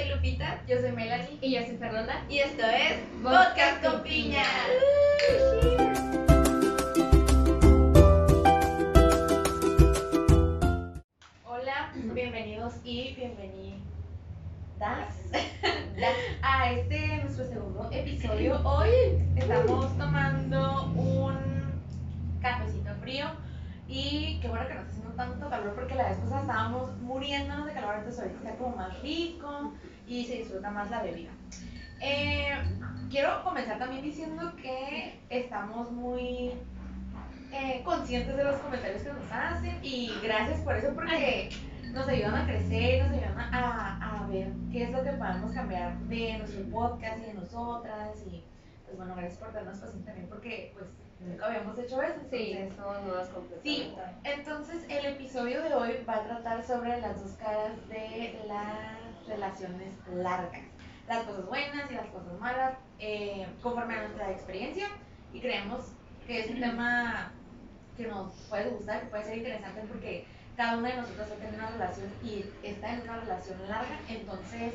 soy Lupita. Yo soy Melanie. Y yo soy Fernanda. Y esto es Podcast Podcast con con Piña. Hola, bienvenidos y bienvenidas a este nuestro segundo episodio. Hoy estamos tomando un cafecito frío y qué bueno que no está haciendo tanto calor porque la vez pasada estábamos muriéndonos de calor, entonces ahorita está como más rico y se disfruta más la bebida. Eh, quiero comenzar también diciendo que estamos muy eh, conscientes de los comentarios que nos hacen y gracias por eso porque nos ayudan a crecer, nos ayudan a, a ver qué es lo que podemos cambiar de nuestro podcast y de nosotras y pues bueno, gracias por darnos paciencia también porque pues nunca habíamos hecho eso. Sí, entonces- somos nuevas completamente. Sí, entonces el episodio de hoy va a tratar sobre las dos caras de las relaciones largas. Las cosas buenas y las cosas malas, eh, conforme a nuestra experiencia. Y creemos que es un tema que nos puede gustar, que puede ser interesante porque cada una de nosotros ha tenido una relación y está en una relación larga. Entonces,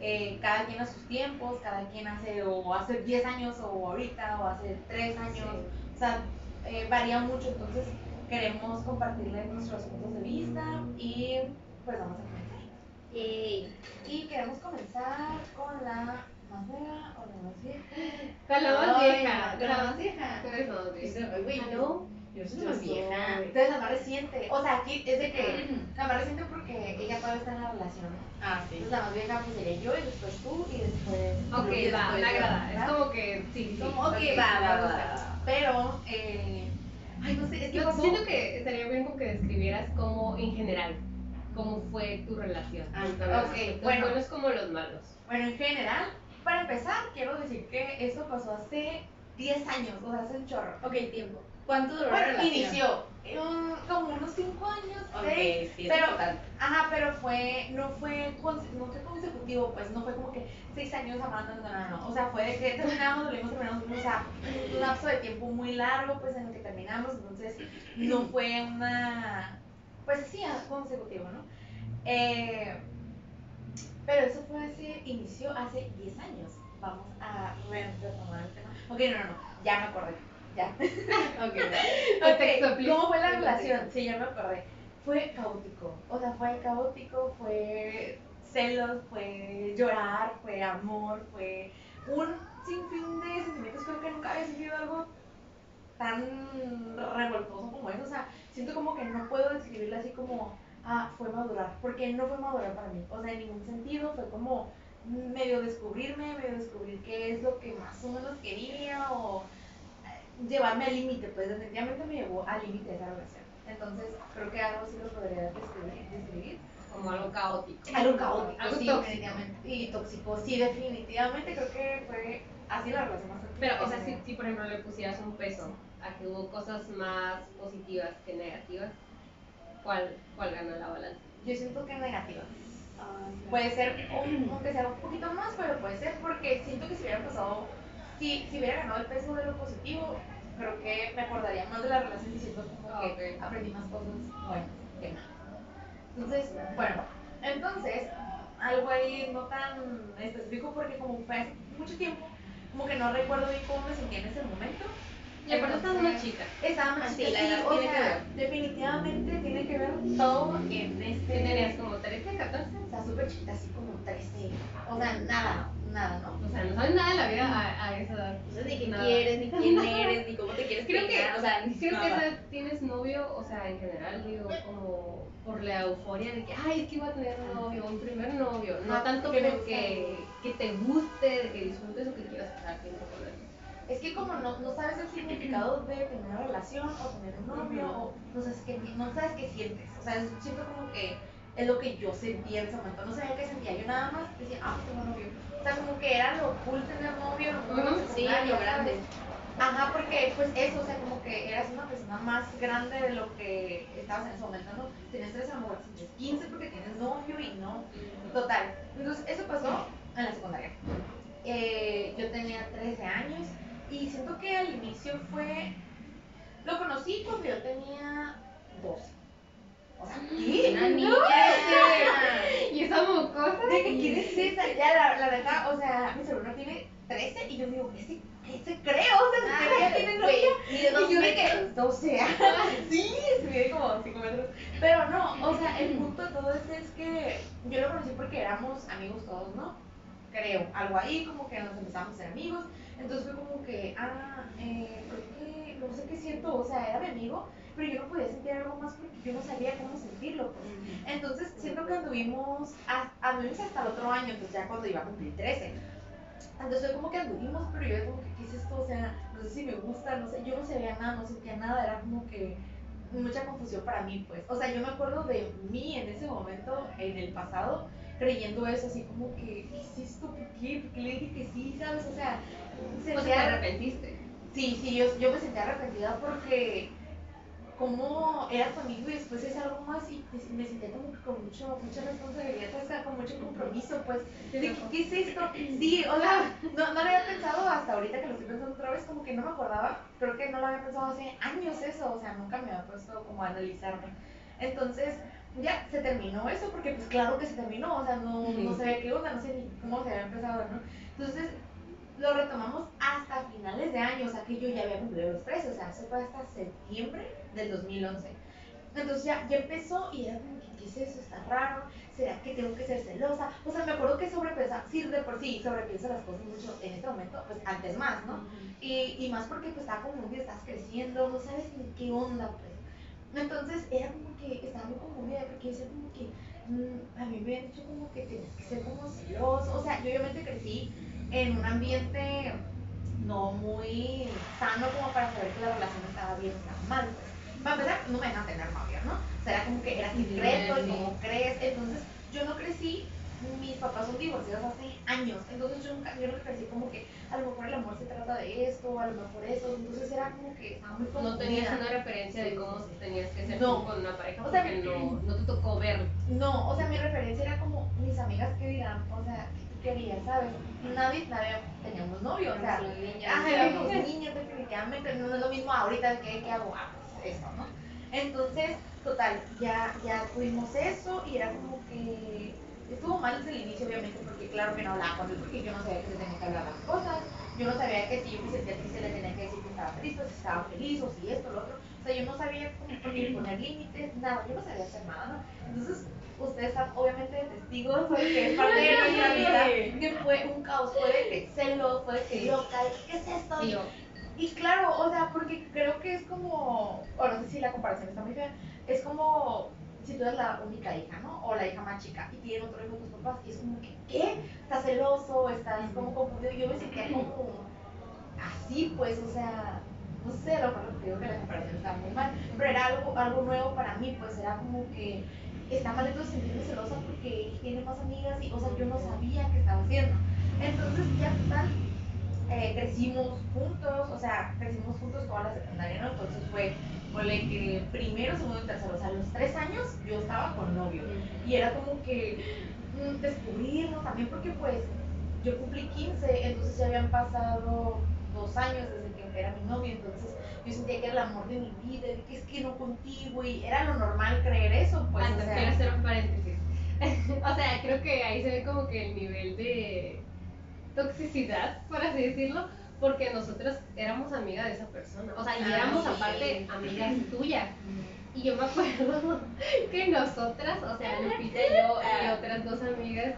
eh, cada quien a sus tiempos, cada quien hace o hace 10 años o ahorita o hace 3 años. O sea, eh, varía mucho, entonces queremos compartirles nuestros puntos de vista y pues vamos a comenzar. Y queremos comenzar con la más nueva o la más vieja. Con la más vieja. Con la más vieja. Tú eres la más vieja. Ay, güey, ¿Aló? Yo soy más vieja. Entonces la más reciente. O sea, aquí es de que la más reciente porque ella todavía está en la relación. Ah, sí. Entonces la más vieja pues sería yo y después tú y después. Ok, va, me agrada. Es como que sí, sí. Como, ok, va, va, va. Pero, eh, ay, no sé, es que Yo pasó. siento que estaría bien como que describieras como en general cómo fue tu relación. Ah, Los ok, aspectos bueno. buenos como los malos. Bueno, en general, para empezar, quiero decir que eso pasó hace 10 años, o sea, hace un chorro. Ok, tiempo. ¿Cuánto duró la Bueno, relación? inició un- como unos 5 años, Ok, seis, sí, es pero, importante. ajá, pero fue, no fue, no fue consecutivo, pues, no fue como que 6 años amando, no, no, no, o sea, fue de que terminamos, volvimos, terminamos, o sea, un lapso de tiempo muy largo, pues, en el que terminamos, entonces, no fue una, pues, sí, consecutivo, ¿no? Eh, pero eso fue hace, inició hace 10 años. Vamos a re- retomar el tema. Ok, no, no, no, ya me acordé. Ya. Ok, Contexto, Ok, please. ¿Cómo fue la relación? Sí, ya me acordé. Fue caótico. O sea, fue caótico, fue celos, fue llorar, fue amor, fue un sinfín de sentimientos. Creo que nunca había sentido algo tan revoltoso como eso. O sea, siento como que no puedo describirlo así como, ah, fue madurar. Porque no fue madurar para mí. O sea, en ningún sentido. Fue como medio descubrirme, medio descubrir qué es lo que más o menos quería o llevarme al límite. Pues definitivamente me llevó al límite esa relación. Entonces, creo que algo así lo podría describir. describir. Como algo caótico. Algo caótico, Algo sí, tóxico. definitivamente. Y tóxico, sí, definitivamente creo que fue así la relación más tóxica Pero, o sea, si, si por ejemplo le pusieras un peso a que hubo cosas más positivas que negativas, ¿cuál, cuál gana la balanza? Yo siento que negativa. Ay, Puede ser, un- aunque sea un poquito más, pero puede ser porque siento que si hubiera pasado, si, si hubiera ganado el peso de lo positivo, creo que me acordaría más de la relación y siento como que Ok. aprendí más cosas buenas que malas. Entonces, bueno, entonces, algo ahí no tan específico porque como fue hace mucho tiempo, como que no recuerdo bien cómo me sentía en ese momento. Y aparte Entonces, más chica. Estaba más Ah, chica, sí, o sea, definitivamente tiene que ver todo en ¿Qué este... tenías? ¿Como 13, 14? O sea, súper chiquita, así como 13. O sea, nada, nada, ¿no? O sea, no sabes nada de la vida a, a esa edad. No sé ni qué Nada. quieres, ni quién eres, ni cómo te quieres Creo que, o sea, creo que esa tienes novio, o sea, en general, digo, como por la euforia de que, ay, es que iba a tener un novio, un primer novio. No Ah, tanto que porque que te guste, de que disfrutes o que quieras pasar tiempo con él. Es que como no, no sabes el significado de tener una relación o tener un novio, o no sabes qué, no sabes qué sientes. O sea, siento como que es lo que yo sentía en ese momento. No sabía qué sentía. Yo nada más decía, ah, tengo novio. O sea, como que era lo cool tener novio, lo cool Ujú, Sí, lo grande. Ajá, porque pues eso, o sea, como que eras una persona más grande de lo que estabas en ese momento, ¿no? Tenías 13, a lo mejor tienes 15 porque tienes novio y no. Total. Entonces, eso pasó en la secundaria. Eh, yo tenía 13 años y siento que al inicio fue. Lo conocí cuando yo tenía 12. O sea, ¿qué? Una niña. Y esa mocosa. De que quién es esa, ya la, la neta, o sea, mi sobrino tiene 13 y yo digo, ¿ese qué se cree? O sea, ya tiene novia. Dos Y yo de que, 12 Sí, se mide como 5 metros. Pero no, o sea, el punto de todo esto es que yo lo conocí porque éramos amigos todos, ¿no? Creo, algo ahí, como que nos empezamos a ser amigos. Entonces fue como que, ah, eh, creo que, no sé qué siento, o sea, era mi amigo, pero yo no podía sentir algo más porque yo no sabía cómo sentirlo. pues. Entonces, siento que anduvimos, a- anduvimos hasta el otro año, entonces ya cuando iba a cumplir 13. Entonces como que anduvimos, pero yo como que, ¿qué es esto? O sea, no sé si me gusta, no sé, yo no sabía nada, no sentía nada, era como que mucha confusión para mí, pues. O sea, yo me acuerdo de mí en ese momento, en el pasado, creyendo eso, así como que, ¿qué es esto? ¿Por qué? ¿Por qué le dije que sí? ¿Sabes? O sea, O sea, te arrepentiste. Sí, sí, yo, yo me sentía arrepentida porque como era tu amigo y después es algo más y me- me sentía como que con mucho, mucha responsabilidad, o sea, con mucho compromiso, pues, de ¿qué es esto? Sí, o sea, no, no lo había pensado hasta ahorita que lo estoy pensando otra vez, como que no me acordaba, creo que no lo había pensado hace años eso, o sea, nunca me había puesto como a analizarme. Entonces, ya se terminó eso, porque pues claro que se terminó, o sea, no, no Ujú. sabía qué onda, no sé ni cómo se había empezado, ¿no? Entonces, lo retomamos hasta finales de año, o sea que yo ya había cumplido los 13, o sea, eso fue hasta septiembre del 2011. Entonces ya, ya empezó y era como que, ¿qué es eso? Está raro, ¿será que tengo que ser celosa? O sea, me acuerdo que sobrepensaba, sí, de por sí sobrepienso las cosas mucho en este momento, pues antes más, ¿no? Y, y más porque pues estaba como que estás creciendo, no sabes ni qué onda, pues. Entonces era como que estaba muy confundida porque decía como que mm, a mí me habían dicho como que tenías que ser como celoso, o sea, yo obviamente crecí en un ambiente no muy sano como para saber que la relación estaba bien o estaba mal. Pues. Para empezar, no me dejan tener novia, ¿no? O sea, era como que era secreto y como crees. Entonces, yo no crecí, mis papás son divorciados hace años, entonces yo nunca, yo nunca crecí como que a lo mejor el amor se trata de esto, a lo mejor eso, entonces era como que estaba muy No tenías confundida. una referencia de cómo tenías que ser No. con una pareja O sea, porque no, no te tocó verlo. No, o sea, mi referencia era como mis amigas que dirán, o sea, ¿qué tú querías, sabes? Nadie, nadie teníamos novio, o sea, Éramos niñas. Definitivamente, no es lo mismo ahorita que, ¿qué hago? Ah, pues eso, ¿no? Entonces, total, ya, ya tuvimos eso y era como que estuvo mal desde el inicio, obviamente, porque claro que no hablaba con él, porque yo no sabía que se tenían que hablar las cosas, yo no sabía que si yo me sentía triste le tenía que decir que estaba triste, o si estaba feliz, o si esto, lo otro, o sea, yo no sabía cómo poner límites, nada, yo no sabía hacer nada, ¿no? Entonces, ustedes están obviamente testigos, porque es parte de nuestra vida, que fue un caos, fue de que celos, fue de que de, ¿qué es esto? Yo, Y claro, o sea, porque creo que es como, o no sé si la comparación está muy fea, es como si tú eres la única hija, ¿no? O la hija más chica y tienen otro hijo tus papás y es como que, ¿qué? Estás celoso, estás como confundido. Yo me sentía como así, pues, o sea, no sé, lo te digo que la comparación está muy mal, pero era algo, algo nuevo para mí, pues era como que está mal entonces sentirme celosa porque él tiene más amigas y, o sea, yo no sabía qué estaba haciendo. Entonces, ya total, eh, crecimos juntos, o sea, crecimos juntos toda la secundaria, ¿no? Entonces fue, ponle que primero, segundo y tercero, o sea, a los tres años yo estaba con novio. Y era como que mm, descubrirnos también, porque pues yo cumplí 15, entonces ya habían pasado dos años desde que era mi novio, entonces yo sentía que era el amor de mi vida, que es que no contigo, y era lo normal creer eso, pues. o sea, quiero hacer un paréntesis. o sea, creo que ahí se ve como que el nivel de toxicidad, por así decirlo, porque nosotros éramos amigas de esa persona. O sea, y Ah, éramos aparte amigas tuyas. Y yo me acuerdo que nosotras, o sea, Lupita y yo y otras dos amigas,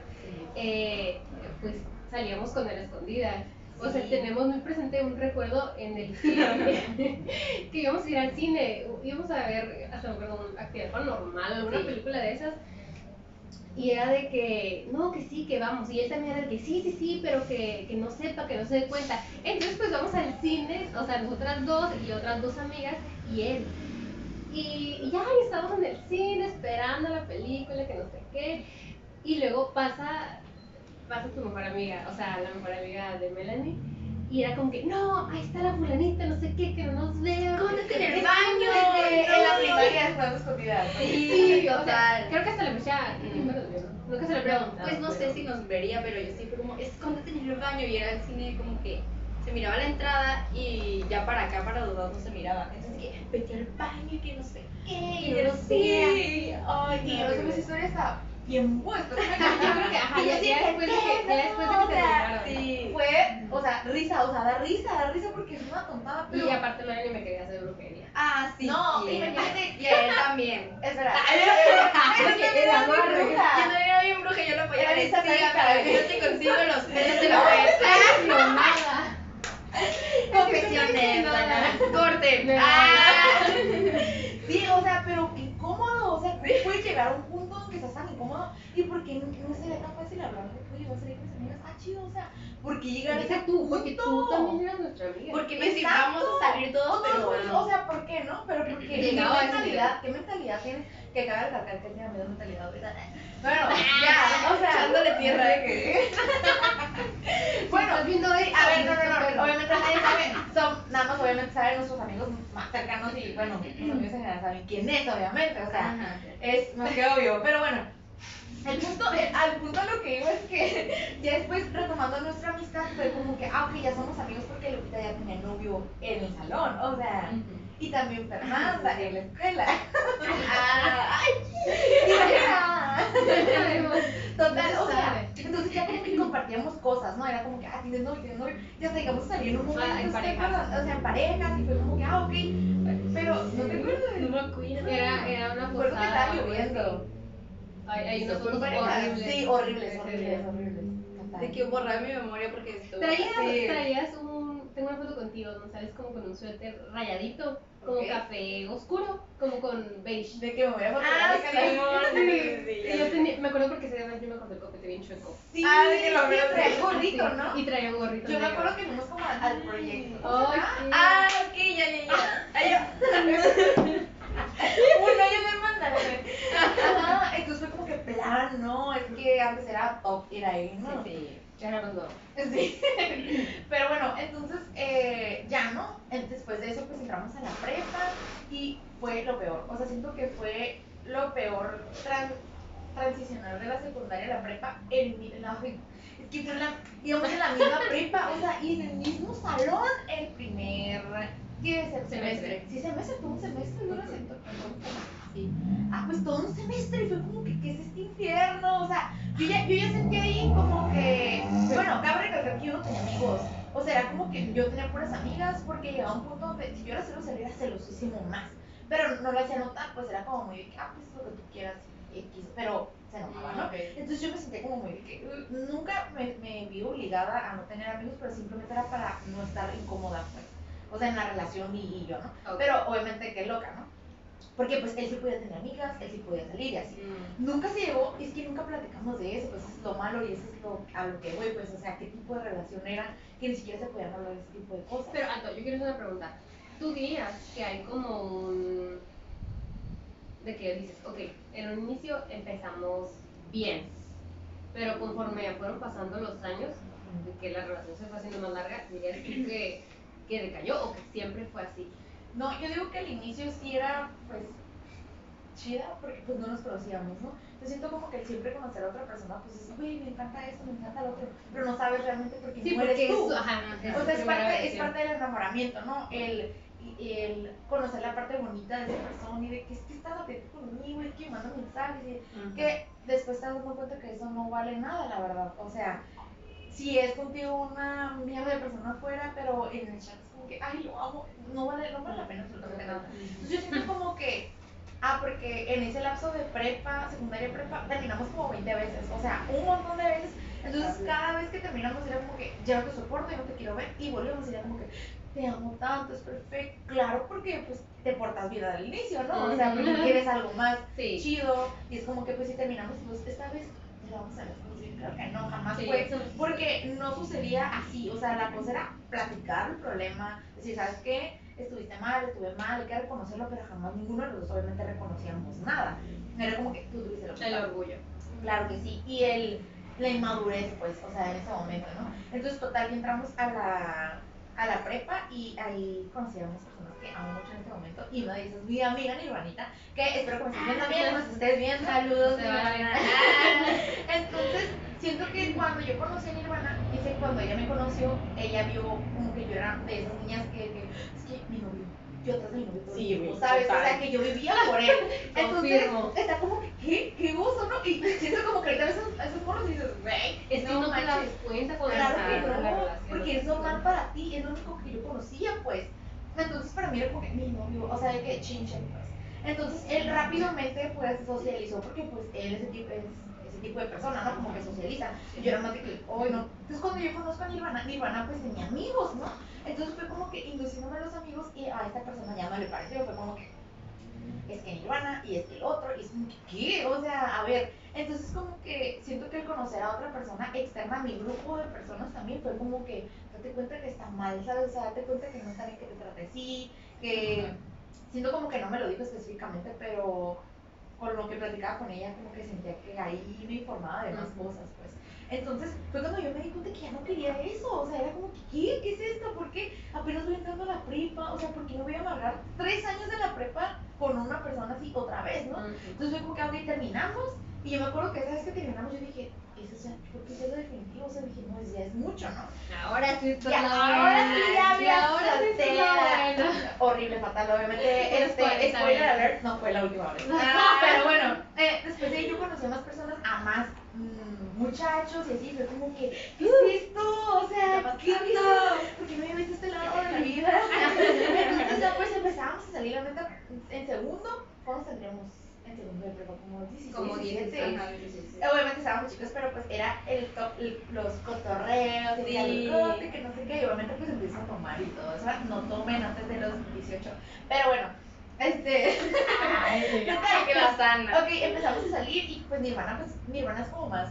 eh, pues salíamos con él escondidas. O sea, Sí. tenemos muy presente un recuerdo en el cine, que íbamos a ir al cine, íbamos a ver, hasta me acuerdo, una actividad paranormal, alguna película de esas, y era de que, no, que sí, que vamos, y él también era de que sí, sí, sí, pero que, que no sepa, que no se dé cuenta. Entonces, pues vamos al cine, o sea, nosotras dos y otras dos amigas, y él. Y, ya, y estábamos en el cine esperando la película, que no sé qué, y luego pasa pasa tu mejor amiga, o sea, la mejor amiga de Melanie, y era como que, no, ahí está la fulanita, no sé qué, que no nos vea. Escóndete en el baño, en la no". primaria estábamos escondidas. ¿no? Sí, o sea, creo que hasta le decía, y nunca se Pero, preguntaba. pues no sé si nos vería, pero yo sí fue como, escóndete en el baño y era el cine como que se miraba la entrada y ya para acá, para los dos no se miraba. Entonces que vete al baño y que no sé qué, y no sé. sé. Ay, horrible. esa historia de que Yo creo que, ajá, Y yo ya, sí ya que, después de que, ya después de que terminaron. Sí. fue, o sea, risa, o sea, da risa, da risa porque es una tontada, pero... Y aparte Mario ni me quería hacer brujería. Ah, sí. No, sí. imagínate Y él también. Espera. El amor Yo bruja. no era bien bruja, yo lo apoyaba. Era Decía, satánica. para que yo te consigo los pelos de la. Confesiones. Corte. Ah. Sí, o sea, pero ¿cómo puedes llegar a un punto en que estás tan incómodo? ¿Y por qué no, no sería tan fácil hablar de, oye, voy a salir con mis amigas? Ah, chido, o sea, ¿por qué llegar a ese tú, punto? porque tú también eras nuestra amiga. Porque me vamos a salir todos, pero bueno. o sea, ¿por qué no? Pero porque ¿qué mentalidad, qué mentalidad tienes? Que cabe recalcar que tiene medio mentalidad. Bueno, ya, o sea, Echándole tierra de que. bueno, ¿Estás viendo sí, esto? a ver, no, no, no, Pero- obviamente nadie sabe, son, nada más obviamente saben nuestros amigos más cercanos y bueno, los amigos en general saben quién es, obviamente, o sea, es más que obvio, pero bueno, el punto, el- al punto lo que iba es que ya después retomando nuestra amistad fue como que, ah, ok, ya somos amigos porque Lupita ya tenía novio en el salón, o sea, y también Fernanda en la escuela. Ah, Sabemos. Total, o se sea, entonces ya como que compartíamos cosas, ¿no? Era como que, ah, tienes novio, tienes novio, ya hasta llegamos a salir en un momento, Ah, en ¿te parejas. o sea, en parejas, y fue como que, ah, ok, pero, ¿no te acuerdas? No me acuerdo. Era, era una Recuerdo que posada. estaba lloviendo. fotos pareja. horribles. Sí, horribles, horribles, horribles. De que borrar mi memoria porque estuvo Traías, traías un. Tengo una foto contigo, ¿no? Sales como con un suéter rayadito, como café oscuro, como con beige. De que me voy a Ah, sí, sí, sí, Y yo tenía, me acuerdo porque ese día yo me corté el copete bien chueco. Sí, Ah, de que lo sí, veo traer sí. gorrito, Sí, ¿no? Y traía un gorrito. Yo me acuerdo que fuimos como al, al proyecto. Ay, Ah, sí. Ah, ok, ya, ya, ya. Ay, yo- Uno yo me mandaré. Ajá, entonces fue como que plan, no, es que antes era top, era ahí, ¿no? Sí, ya era más nuevo. Sí. Pero bueno, entonces eh, ya no. Después de eso, pues entramos a la prepa y fue lo peor. O sea, siento que fue lo peor tran- transicionar de la secundaria a la prepa en mi la, es que fue la, íbamos en la misma prepa, o sea, y en el mismo salón el primer ¿qué es el semestre? Semestre. Sí, semestre, todo un semestre, yo lo siento. Sí. Ah, pues todo un semestre y fue como que, ¿qué es este infierno? O sea, yo ya, yo ya sentí ahí como que, bueno, cabe recalcar que yo no tenía amigos. O sea, era como que yo tenía puras amigas porque llegaba un punto donde si yo era celosa, era celosísimo más. Pero no lo hacía notar, pues era como muy de que, ah, pues lo que tú quieras, X, pero se enojaba, ¿no? Ok. Entonces yo me sentía como muy que nunca me, me vi obligada a no tener amigos, pero simplemente era para no estar incómoda, pues. O sea, en la relación y, y yo, ¿no? Ok. Pero obviamente que loca, ¿no? Porque pues él sí podía tener amigas, él sí podía salir y así. Mm. Nunca se llegó, es que nunca platicamos de eso, pues eso es lo malo y eso es lo, a lo que voy, pues, o sea, qué tipo de relación era, que ni siquiera se podían hablar de ese tipo de cosas. Pero, Anto, yo quiero hacer una pregunta. ¿Tú dirías que hay como un... de que dices, ok, en un inicio empezamos bien, pero conforme fueron pasando los años, de que la relación se fue haciendo más larga, dirías que, que decayó o que siempre fue así. No, yo digo que al inicio sí era, pues, chida, porque pues no nos conocíamos, ¿no? Yo siento como que siempre conocer a otra persona, pues es, güey, me encanta esto, me encanta lo otro, pero no sabes realmente por qué Sí, no eres porque tú. es, ajá, es O sea, es parte, es parte del enamoramiento, ¿no? El, el conocer la parte bonita de esa persona y de que es que está atento conmigo, es que me manda mensajes y que después te das cuenta que eso no vale nada, la verdad. O sea, si es contigo una mierda de persona afuera, pero en el chat es como que, ay, lo amo, no vale, no vale la pena absolutamente nada. Entonces yo siento como que, ah, porque en ese lapso de prepa, secundaria prepa, terminamos como 20 veces, o sea, un montón de veces. Entonces cada vez que terminamos era como que, ya no te soporto, ya no te quiero ver, y volvemos y era como que, te amo tanto, es perfecto. Claro, porque pues te portas bien al inicio, ¿no? O sea, porque quieres algo más Sí. chido, y es como que pues si terminamos, pues esta vez te la vamos a ver, claro que no, jamás Sí, fue. Porque no sucedía así, o sea, la cosa era platicar el problema, decir, ¿sabes qué? Estuviste mal, estuve mal, hay que reconocerlo, pero jamás ninguno de los dos obviamente reconocíamos nada. Era como que tú tuviste El culpa. orgullo. Claro que sí, y el, la inmadurez, pues, o sea, en ese momento, ¿no? Entonces, total, entramos a la, a la prepa y ahí conocí a unas personas que amo mucho en este momento, y una de esas es mi amiga Nirvanita, que espero que me estés viendo también, que nos estés viendo. Saludos, a. Nirvana. Entonces, siento que cuando yo conocí a Nirvana, dice que cuando ella me conoció, ella vio como que yo era de esas niñas que, que es que mi novio, yo atrás de mi novio todo el tiempo, ¿sabes? O sea, que yo vivía por él. Entonces, Confirmo. está como que, ¿qué? ¿Qué gozo, no? Y siento como que ahorita ves esos, esos morros y dices, güey, Es que no, te das cuenta cuando Claro la no, relación. Porque es normal para ti, es lo único que yo conocía, pues. Entonces, para mí era como que mi novio, o sea, de que chinche, pues. Entonces, él rápidamente, pues, socializó, porque, pues, él ese tipo, es ese tipo de persona, ¿no? Como que socializa. Yo era más de que, hoy no. Entonces, cuando yo conozco a Nirvana, Nirvana, pues, tenía amigos, ¿no? Entonces, fue como que induciéndome a los amigos y a esta persona ya no le pareció, fue como que, es que Nirvana y es que el otro, y es como que, ¿qué? O sea, a ver, entonces como que siento que el conocer a otra persona externa a mi grupo de personas también fue como que date cuenta que está mal, ¿sabes? O sea, date cuenta que no está bien que te trate así, que siento como que no me lo dijo específicamente, pero con lo que platicaba con ella como que sentía que ahí me informaba de más cosas, pues. Entonces fue cuando yo me di cuenta que ya no quería eso, o sea, era como ¿qué? ¿Qué es esto? ¿Por qué apenas voy entrando a la prepa? O sea, ¿por qué me voy a amargar tres años de la prepa con una persona así otra vez, no? Entonces fue como que, ok, terminamos. Y yo me acuerdo que esa vez que terminamos, yo dije, eso ya, creo que ya es lo definitivo. O sea, dije, no, ya es mucho, ¿no? Ahora sí Ya, la ahora sí ya Y ahora sí. Horrible, fatal, obviamente. Este, 40 spoiler alert, no fue la última vez. Ah. Pero bueno, eh, después de ahí yo conocí a más personas, a más mm, muchachos y así, fue como que, ¿qué es esto? O sea, ¿qué esto? ¿Por qué no había visto este lado de la vida? Entonces ya pues empezábamos a salir, la neta, en segundo, ¿cuántos tendríamos en segundo de prepa? Como 16, Como 17. 16. Ajá, 16. Obviamente estábamos chicos, pero pues era el top, el- los cotorreos, Sí. el que no sé qué, y obviamente pues empiezan a tomar y todo eso, no tomen antes de los 18, pero bueno, este, Ay, que la sana. ok, empezamos a salir y pues mi hermana, pues mi hermana es como más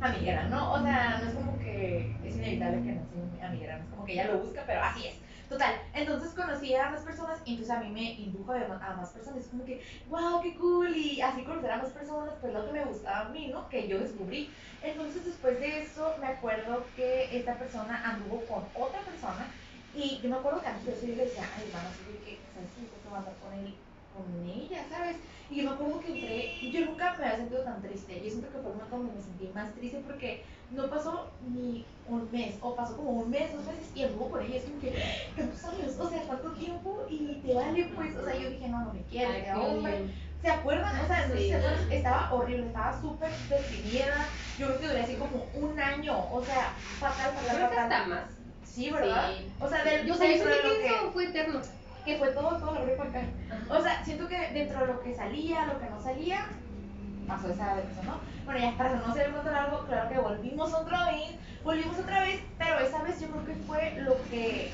amiguera, ¿no? O sea, no es como que es inevitable que no sea amiguera, no es como que ella lo busca, pero así es. Total, entonces conocí a más personas y entonces a mí me indujo a más personas, es como que, wow, qué cool, y así conocer a más personas, pues lo que me gustaba a mí, ¿no? Que yo descubrí. Entonces después de eso me acuerdo que esta persona anduvo con otra persona y yo me acuerdo que antes yo le decía, ay, hermano, así de que, ¿sabes qué? Yo que a andar con él, con ella, ¿sabes? Y yo me acuerdo que entré, yo nunca me había sentido tan triste, yo siento que fue momento donde me sentí más triste porque no pasó ni un mes, o pasó como un mes, dos meses, y anduvo con ella, es como que, tantos años, o sea, tanto tiempo, y te vale, pues, o sea, yo dije, no, no me quiere, qué hombre. ¿Se acuerdan? O sea, Sí. se acuerdan, estaba horrible, estaba súper deprimida. Yo creo que duré así como un año, o sea, fatal, fatal, Creo que fatal. hasta más. Sí, ¿verdad? Sí. O sea, del, Yo, o sea, yo sentí lo que que, eso fue eterno. que fue todo, todo la prepa acá. Ajá. O sea, siento que dentro de lo que salía, lo que no salía, pasó esa depresión, ¿no? Bueno, ya para no hacer el cuento largo, claro que volvimos otra vez, volvimos otra vez, pero esa vez yo creo que fue lo que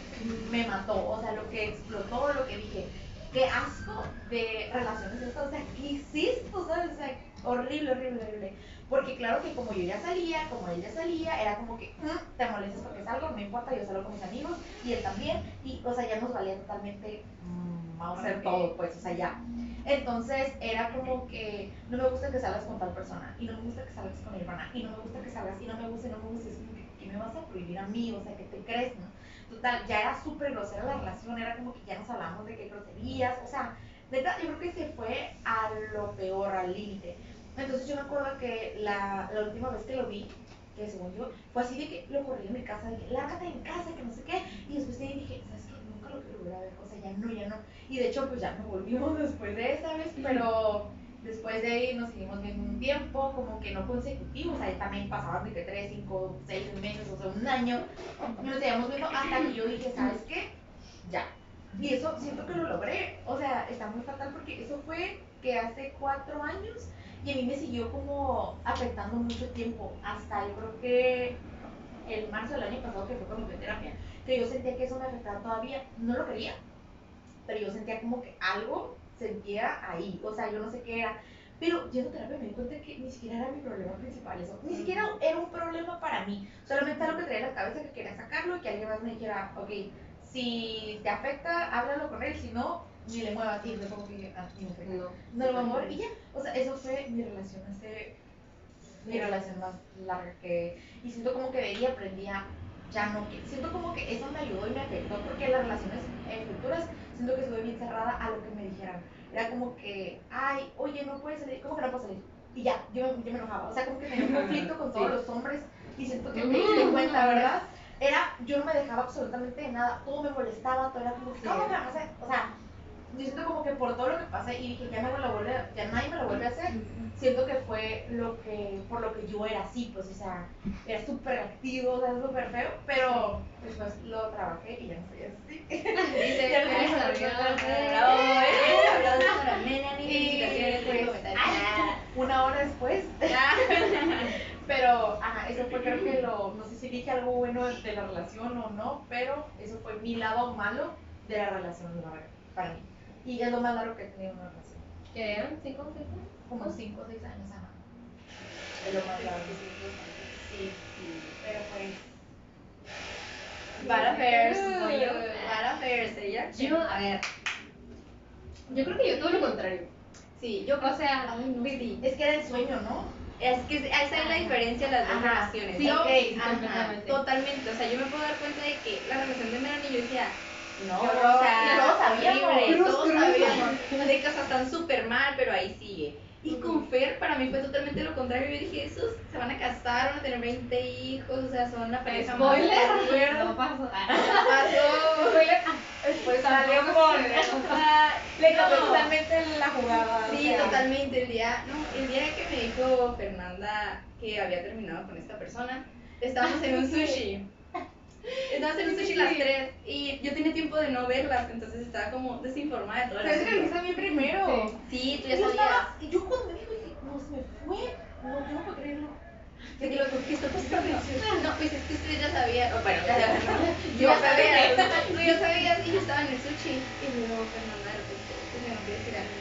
me mató, o sea, lo que explotó, lo que dije, qué asco de relaciones esto, o sea, ¿qué esto? ¿Sabes? O sea, horrible, horrible, horrible. Porque claro que como yo ya salía, como él ya salía, era como que, "Mm, te molestas porque salgo, no importa, yo salgo con mis amigos, y él también, y o sea, ya nos valía totalmente, mm, vamos a hacer todo, pues, o sea, ya. Entonces era como que no me gusta que salgas con tal persona, y no me gusta que salgas con mi hermana, y no me gusta que salgas, y no me gusta, y no me gusta, y es como que, ¿qué me vas a prohibir a mí? O sea, ¿qué te crees, no? Total, ya era súper grosera la relación, era como que ya nos hablamos de qué groserías, o sea, neta, yo creo que se fue a lo peor, al límite. Entonces yo me acuerdo que la, la última vez que lo vi, que según yo, fue así de que lo corrí en mi casa, lárgate de mi casa, que no sé qué, y después de ahí dije, ¿sabes qué? Nunca lo quiero volver a ver, o sea, ya no, ya no. Y de hecho, pues ya no volvimos después de esa vez, pero después de ahí nos seguimos viendo un tiempo, como que no consecutivo, o sea, también pasaban de que 3, 5, 6 meses, o sea, un año, y nos seguíamos viendo hasta que yo dije, ¿sabes qué? Ya. Y eso siento que lo logré, o sea, está muy fatal porque eso fue que hace cuatro años y a mí me siguió como afectando mucho tiempo, hasta yo creo que el marzo del año pasado que fue con mi terapia, que yo sentía que eso me afectaba todavía, no lo quería, pero yo sentía como que algo sentía ahí, o sea, yo no sé qué era, pero yendo a terapia me di cuenta que ni siquiera era mi problema principal eso, ni siquiera era un problema para mí, solamente algo que traía en la cabeza que quería sacarlo y que alguien más me dijera, ok, si te afecta, háblalo con él, si no, ni le muevas, y yo como que, ah, me afecta No. no lo a mover y ya. O sea, eso fue mi relación hace. Mi relación más larga que. Y siento como que de ahí aprendía. Ya no Siento como que eso me ayudó y me afectó porque las relaciones eh, futuras siento que estuve bien cerrada a lo que me dijeran. Era como que, ay, oye, no puedes salir. ¿Cómo que no puedo salir? Y ya, yo me, yo me enojaba. O sea, como que tenía un conflicto con todos Sí. los hombres y siento que Mm. diste cuenta, ¿verdad? Era, yo no me dejaba absolutamente de nada. Todo me molestaba, todo era como que, Sí. ¿cómo me vas a hacer? O sea, yo siento como que por todo lo que pasé y dije, ya, no me lo vuelve, ya nadie me lo vuelve a hacer, siento que fue lo que, por lo que yo era así, pues, o sea, era súper activo, o sea, súper feo, pero después lo trabajé y ya no soy así. Ya Y el pues, ah, una hora después. pero, ajá, eso fue creo que lo, no sé si dije algo bueno de la relación o no, pero eso fue mi lado malo de la relación, la verdad, para mí. Y es lo más largo que he tenido en una relación. ¿Qué eran? ¿Cinco o seis años? Como 5 o 6 años, ajá. Es lo más largo. Sí, sí, pero pues. Bad affairs, Uh. voy yo. Bad affairs, ella. Yo, a ver. Yo creo que yo todo lo contrario. Sí, yo. O sea, Ay, no, sí. Es que era el sueño, ¿no? Es que esa es la diferencia de las dos relaciones. sí, yo, ok, ajá, totalmente. O sea, yo me puedo dar cuenta de que la relación de Melanie yo decía, no, Qué o horror, sea, y todos sabíamos. todos sabíamos. De que o sea, están súper mal, pero ahí sigue. Y con Fer, para mí fue totalmente lo contrario. Yo dije, esos se van a casar, van a tener 20 hijos, o sea, son la pareja más Spoiler. No pasó. pasó. Spoiler. Salió. Ah, Le cambió No. totalmente la jugada. o Sí, sea. totalmente. El día, no, el día que me dijo Fernanda que había terminado con esta persona, estábamos en un sushi. Estábamos en un sushi las tres y yo tenía tiempo de no verlas, entonces estaba como desinformada de todo el Pero es que a mí primero. Sí, tú ya yo sabías. Y yo cuando me dijo, dije, no, se me fue. No, yo no puedo creerlo. De que lo que está pasando. No, pues es que ustedes ya sabían. o Bueno, ya sabían. Yo Yo sabía. sabía. Ya sabías y yo estaba en el sushi. Y luego Fernanda de repente, pues me quiere decir algo.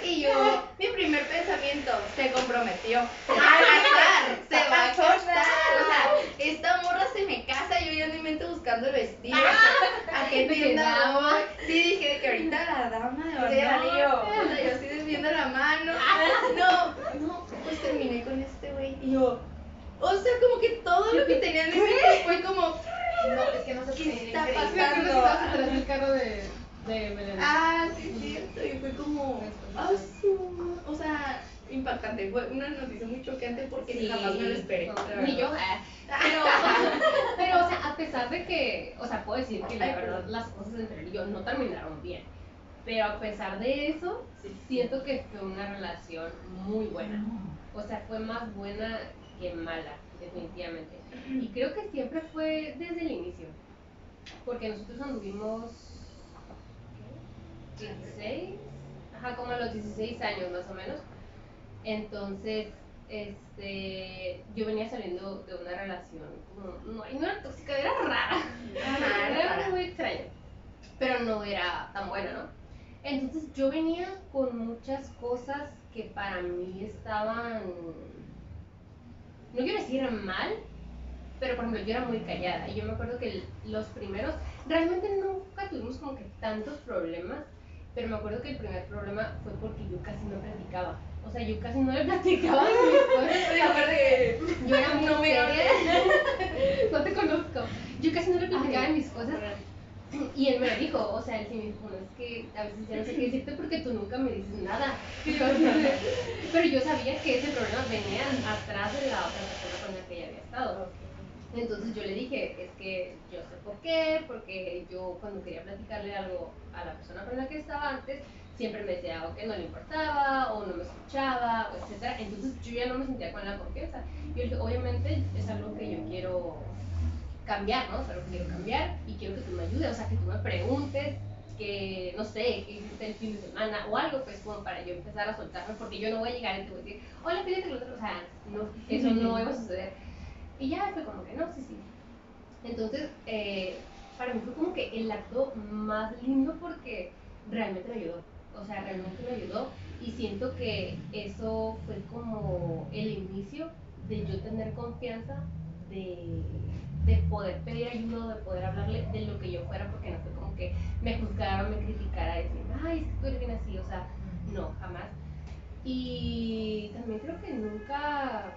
Y yo, mi primer pensamiento, se comprometió. Se va a casar, se va a casar. O sea, esta morra se me casa y yo ya en mi mente buscando el vestido. ¿A qué De que tienda dama. voy? Sí, dije que ahorita la dama de Sí, honor. sea, yo así desviando la mano. No, no, pues terminé con este güey. Y yo, o sea, como que todo lo que tenía en mi mente fue como, No, es que no se ¿Qué está pasando? estabas atrás del carro de, de ah, sí, es cierto. Y fue como, ah, su- o sea, impactante. Fue una noticia muy chocante porque Sí. jamás me lo esperé. Ni yo. ah. Pero, pero, o sea, a pesar de que, o sea, puedo decir que la verdad las cosas entre él y yo no terminaron bien. Pero a pesar de eso, Sí. siento que fue una relación muy buena. O sea, fue más buena que mala, definitivamente. Y creo que siempre fue desde el inicio. Porque nosotros anduvimos. ¿qué? 16. Ajá, como a los 16 años más o menos. Entonces, este. Yo venía saliendo de una relación. No, no, no era tóxica, era rara. Ajá, era rara. muy extraña. Pero no era tan buena, ¿no? Entonces yo venía con muchas cosas que para mí estaban, no quiero decir mal, pero por ejemplo yo era muy callada y yo me acuerdo que los primeros, realmente nunca tuvimos como que tantos problemas, pero me acuerdo que el primer problema fue porque yo casi no platicaba. O sea, yo casi no le platicaba a mi esposo. Sí, aparte, Yo era muy No seria. no te conozco. Yo casi no le platicaba de mis cosas. Y él me lo dijo, o sea, él sí me dijo, no, es que a veces ya no sé qué decirte porque tú nunca me dices nada. Entonces, pero yo sabía que ese problema venía atrás de la otra persona con la que ella había estado. Entonces yo le dije, es que yo sé por qué, porque yo cuando quería platicarle algo a la persona con la que estaba antes, siempre me decía algo que no le importaba, o no me escuchaba, o etcétera. Entonces yo ya no me sentía con la confianza. Yo dije, obviamente es algo que yo quiero cambiar, ¿no? Es algo que quiero cambiar y quiero que tú me ayudes, o sea, que tú me preguntes, que no sé, que hiciste el fin de semana o algo, pues como para yo empezar a soltarme, porque yo no voy a llegar y te voy a decir, hola, fíjate que el otro, o sea, no, eso no iba a suceder. Y ya fue como que no, sí, sí. Entonces, eh, para mí fue como que el acto más lindo porque realmente me ayudó. O sea, realmente me ayudó y siento que eso fue como el inicio de yo tener confianza de, de poder pedir ayuda, de poder hablarle de lo que yo fuera, porque no fue como que me juzgara o me criticara, decir, ay, es que tú eres bien así, o sea, no, jamás. Y también creo que nunca,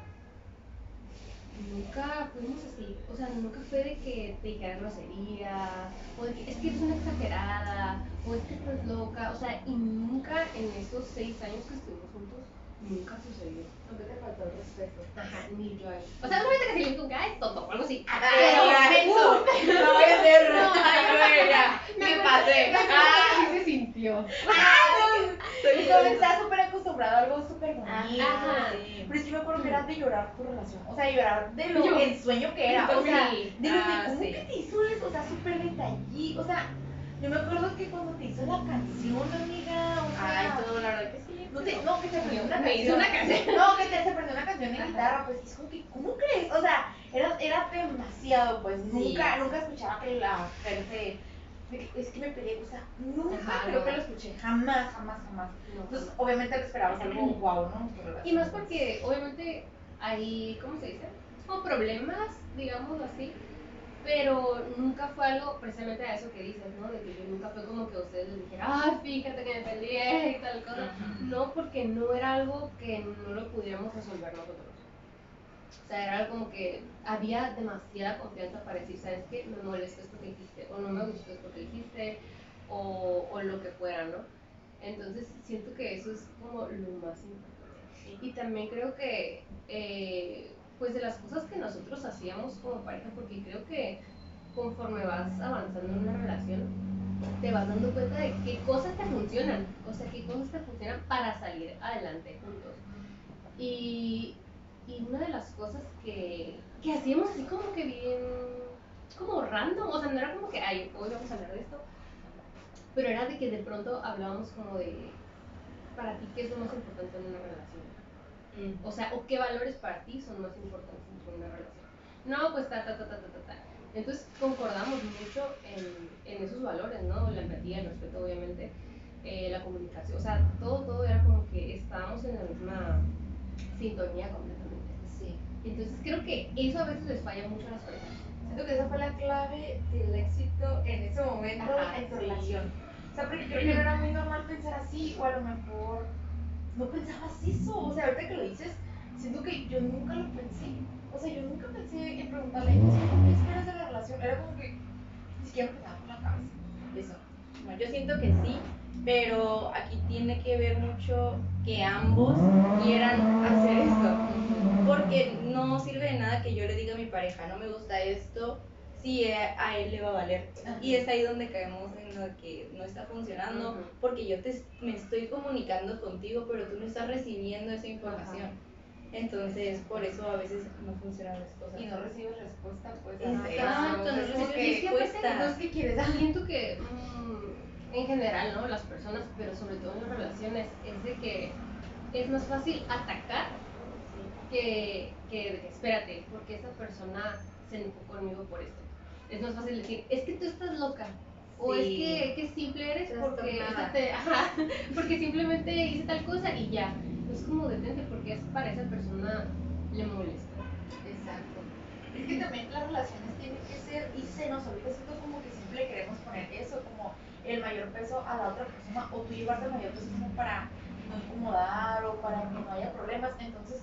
nunca fuimos así, o sea, nunca fue de que te dijera groserías, o de que es que eres una exagerada, o es que estás loca, o sea, y nunca en esos seis años que estuvimos juntos, nunca sucedió. Nunca te faltó el respeto. Ajá, ni yo. O sea, no me que si que es tonto o algo así. Pero, no voy a hacer. Ay, güey, ya, me pasé. Sí se sintió. Y como estaba súper acostumbrado a algo súper bonito. Ajá. sí. Pero sí me acuerdo que era de llorar tu relación. O sea, llorar de lo Yo- ensueño que era. O sea, Sí. de lo que, Ah, ¿cómo sí. que te hizo eso? O sea, súper detallí. O sea, yo me acuerdo que cuando te hizo la canción, amiga. O sea, Ay, todo, la verdad que sí. no, te, no, que te aprendió una Me canción. hizo una canción. No, que te se aprendió una canción en Ajá. guitarra, pues es como que, ¿cómo crees? O sea, era, era demasiado, pues nunca, nunca escuchaba que la mujer se. Es que me peleé, o sea, nunca Ajá, creo no. que lo escuché, jamás, jamás, jamás. Entonces, obviamente le esperabas algo guau, ¿no? Y más porque obviamente hay, ¿cómo se dice? Como problemas, digamos así, pero nunca fue algo precisamente a eso que dices, ¿no? De que yo nunca fue como que ustedes les dijeran, ay, fíjate que me peleé y tal cosa. No, porque no era algo que no lo pudiéramos resolver nosotros. O sea, era como que había demasiada confianza para decir, ¿sabes qué? Me molesta esto que dijiste, o no me gustó esto que dijiste, o, o lo que fuera, ¿no? Entonces siento que eso es como lo más importante. Y también creo que, eh, pues de las cosas que nosotros hacíamos como pareja, porque creo que conforme vas avanzando en una relación, te vas dando cuenta de qué cosas te funcionan, o sea, qué cosas te funcionan para salir adelante juntos. Y, y una de las cosas que, que hacíamos así como que bien, como random, o sea, no era como que, ay, hoy vamos a hablar de esto, pero era de que de pronto hablábamos como de, para ti, ¿qué es lo más importante en una relación? O sea, o qué valores para ti son más importantes en una relación. No, pues ta, ta, ta, ta, ta, ta. Entonces concordamos mucho en, en esos valores, ¿no? La empatía, el respeto, obviamente, eh, la comunicación, o sea, todo, todo era como que estábamos en la misma sintonía completamente. Entonces creo que eso a veces les falla mucho a las parejas. Siento que esa fue la clave del éxito en ese momento Ajá, en tu sí. relación. O sea, porque creo que no era muy normal pensar así, o a lo mejor no pensabas eso. O sea, ahorita que lo dices, siento que yo nunca lo pensé. O sea, yo nunca pensé en preguntarle, ¿qué esperas de la relación? Era como que ni siquiera me pasaba por la cabeza. Eso. Bueno, yo siento que sí, pero aquí tiene que ver mucho que ambos quieran hacer esto. Porque no sirve de nada que yo le diga a mi pareja, no me gusta esto, si a él le va a valer. Y es ahí donde caemos en lo que no está funcionando, Ujú. porque yo te, me estoy comunicando contigo, pero tú no estás recibiendo esa información. Entonces, por eso a veces no funcionan las cosas. Y no recibes respuesta, pues. Exacto, no es recibes que, respuesta. Entonces, ¿qué quieres? Ah, Siento que mm, en general, ¿no? Las personas, pero sobre todo en las relaciones, es de que es más fácil atacar que, que espérate, porque esa persona se enojó conmigo por esto. Es más fácil decir, es que tú estás loca. O es que, que simple eres porque, este, ajá, porque simplemente hice tal cosa y ya. Es como detente porque es para esa persona le molesta. Exacto. Es que también las relaciones tienen que ser, y se nos olvida, siento como que siempre queremos poner eso, como el mayor peso a la otra persona, o tú llevarte el mayor peso como para no incomodar o para que no haya problemas. Entonces,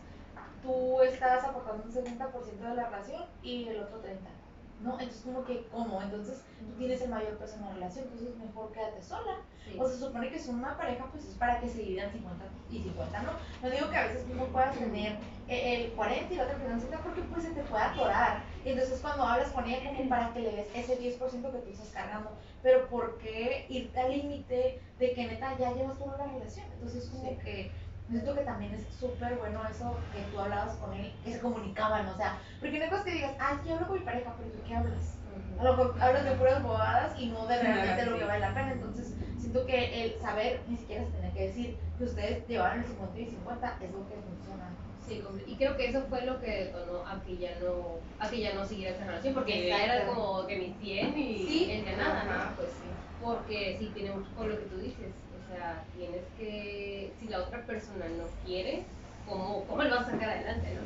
tú estás aportando un 70% de la relación y el otro 30%. ¿No? Entonces, como que, ¿cómo? Entonces, tú tienes el mayor peso en la relación, entonces mejor quédate sola. Sí. O se supone que son una pareja, pues es para que se dividan 50 y 50, ¿no? No digo que a veces tú no puedas tener el 40 y la otra persona el 60 porque pues se te puede atorar. Y entonces cuando hablas con ella como para que le des ese 10% que tú estás cargando. Pero ¿por qué irte al límite de que neta ya llevas toda la relación? Entonces como Sí. que yo siento que también es súper bueno eso que tú hablabas con él, que se comunicaban, o sea, porque no es que digas, ah, yo hablo con mi pareja, pero ¿de qué hablas? A lo mejor hablas de puras bobadas y no de realmente lo que vale la pena. Entonces, siento que el saber ni siquiera se tenía que decir que ustedes llevaban el 50 y 50 es lo que funciona. Sí, y creo que eso fue lo que detonó a que ya no, a que ya no siguiera esa relación, porque ella era como que mi 100 y Sí. él ya nada, Ajá, ¿no? pues sí. Porque sí tiene mucho con lo que tú dices, sea, tienes que, si la otra persona no quiere, ¿cómo, cómo lo vas a sacar adelante, no?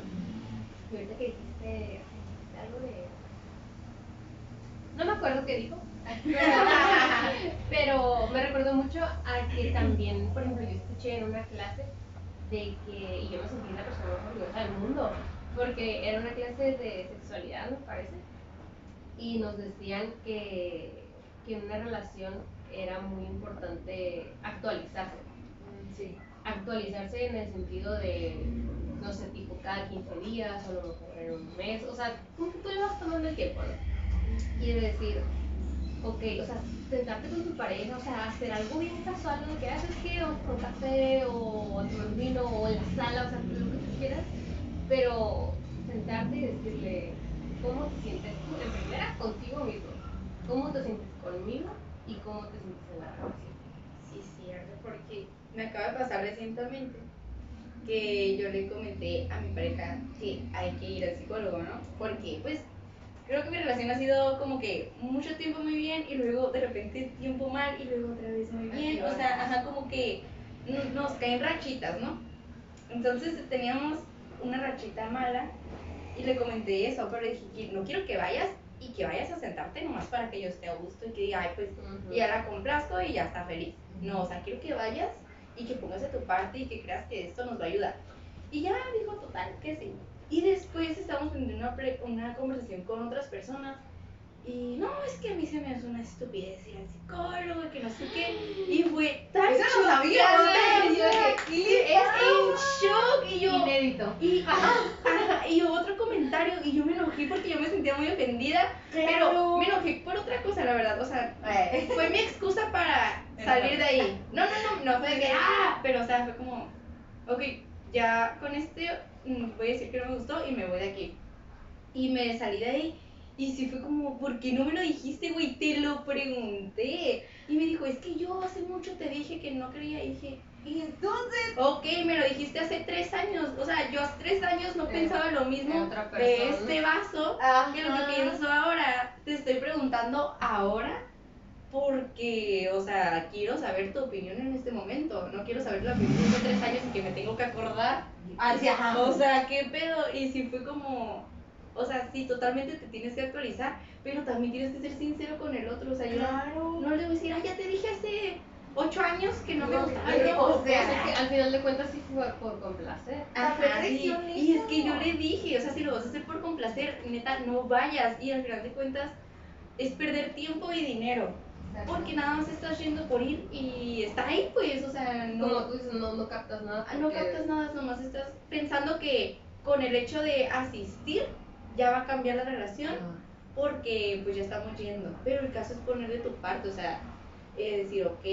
Y ahorita que dijiste, algo de... No me acuerdo qué dijo, pero me recuerdo mucho a que también, por ejemplo, yo escuché en una clase de que, y yo me sentí la persona más orgullosa del mundo, porque era una clase de sexualidad, me parece, y nos decían que, que en una relación era muy importante actualizarse. Sí. Actualizarse en el sentido de, no sé, tipo cada 15 días o a lo mejor en un mes, o sea, como que tú le vas tomando el tiempo, ¿no? Y de decir, ok, o sea, sentarte con tu pareja, o sea, hacer algo bien casual, lo que haces que o con café o a tomar vino o en la sala, o sea, lo que tú quieras, pero sentarte y decirle cómo te sientes tú, en primera contigo mismo, cómo te sientes conmigo y cómo te sientes en la relación. Sí, cierto, porque me acaba de pasar recientemente que yo le comenté a mi pareja que hay que ir al psicólogo, ¿no? Porque, pues, creo que mi relación ha sido como que mucho tiempo muy bien y luego de repente tiempo mal y luego otra vez muy bien. O sea, ajá, como que nos caen rachitas, ¿no? Entonces teníamos una rachita mala y le comenté eso, pero le dije no quiero que vayas y que vayas a sentarte nomás para que yo esté a gusto y que diga, ay, pues Ujú. y ya la complazco y ya está feliz. No, o sea, quiero que vayas y que pongas de tu parte y que creas que esto nos va a ayudar. Y ya dijo total que sí. Y después estábamos teniendo una, una conversación con otras personas y no, es que a mí se me hace una estupidez ir al psicólogo y que no sé qué. Y fue tan Eso no sabía, choqueante, güey, o sea, yo y es en shock y yo... Inédito. Y, ajá, ajá, y otro comentario, y yo me enojé porque yo me sentía muy ofendida, pero me enojé por otra cosa, la verdad, o sea, Eh. fue mi excusa para salir de ahí. No, no, no, no fue de que, ah, pero o sea, fue como, ok, ya con este mm, voy a decir que no me gustó y me voy de aquí. Y me salí de ahí. Y sí fue como, ¿por qué no me lo dijiste, güey? Te lo pregunté. Y me dijo, es que yo hace mucho te dije que no creía. Y dije, Y entonces, Ok, me lo dijiste hace tres años. O sea, yo hace tres años no Eh, pensaba lo mismo otra de este vaso que lo que pienso ahora. Te estoy preguntando ahora porque, o sea, quiero saber tu opinión en este momento. No quiero saber la opinión de hace tres años y que me tengo que acordar. O sea, ¿qué pedo? Y si fue como. O sea, sí, totalmente te tienes que actualizar, pero también tienes que ser sincero con el otro. O sea, yo Claro. no le voy a decir, ah, ya te dije hace ocho años que no me No, gustaba. pero, No, o sea, que al final de cuentas sí fue por complacer. Ajá, sí. Y es que yo le dije, o sea, si lo vas a hacer por complacer, neta, no vayas. Y al final de cuentas es perder tiempo y dinero. Porque nada más estás yendo por ir y está ahí, pues, o sea, Como no, tú dices, no, no captas nada. no porque- captas nada, nomás estás pensando que con el hecho de asistir ya va a cambiar la relación porque pues ya estamos yendo. Pero el caso es poner de tu parte, o sea, eh, decir, ok,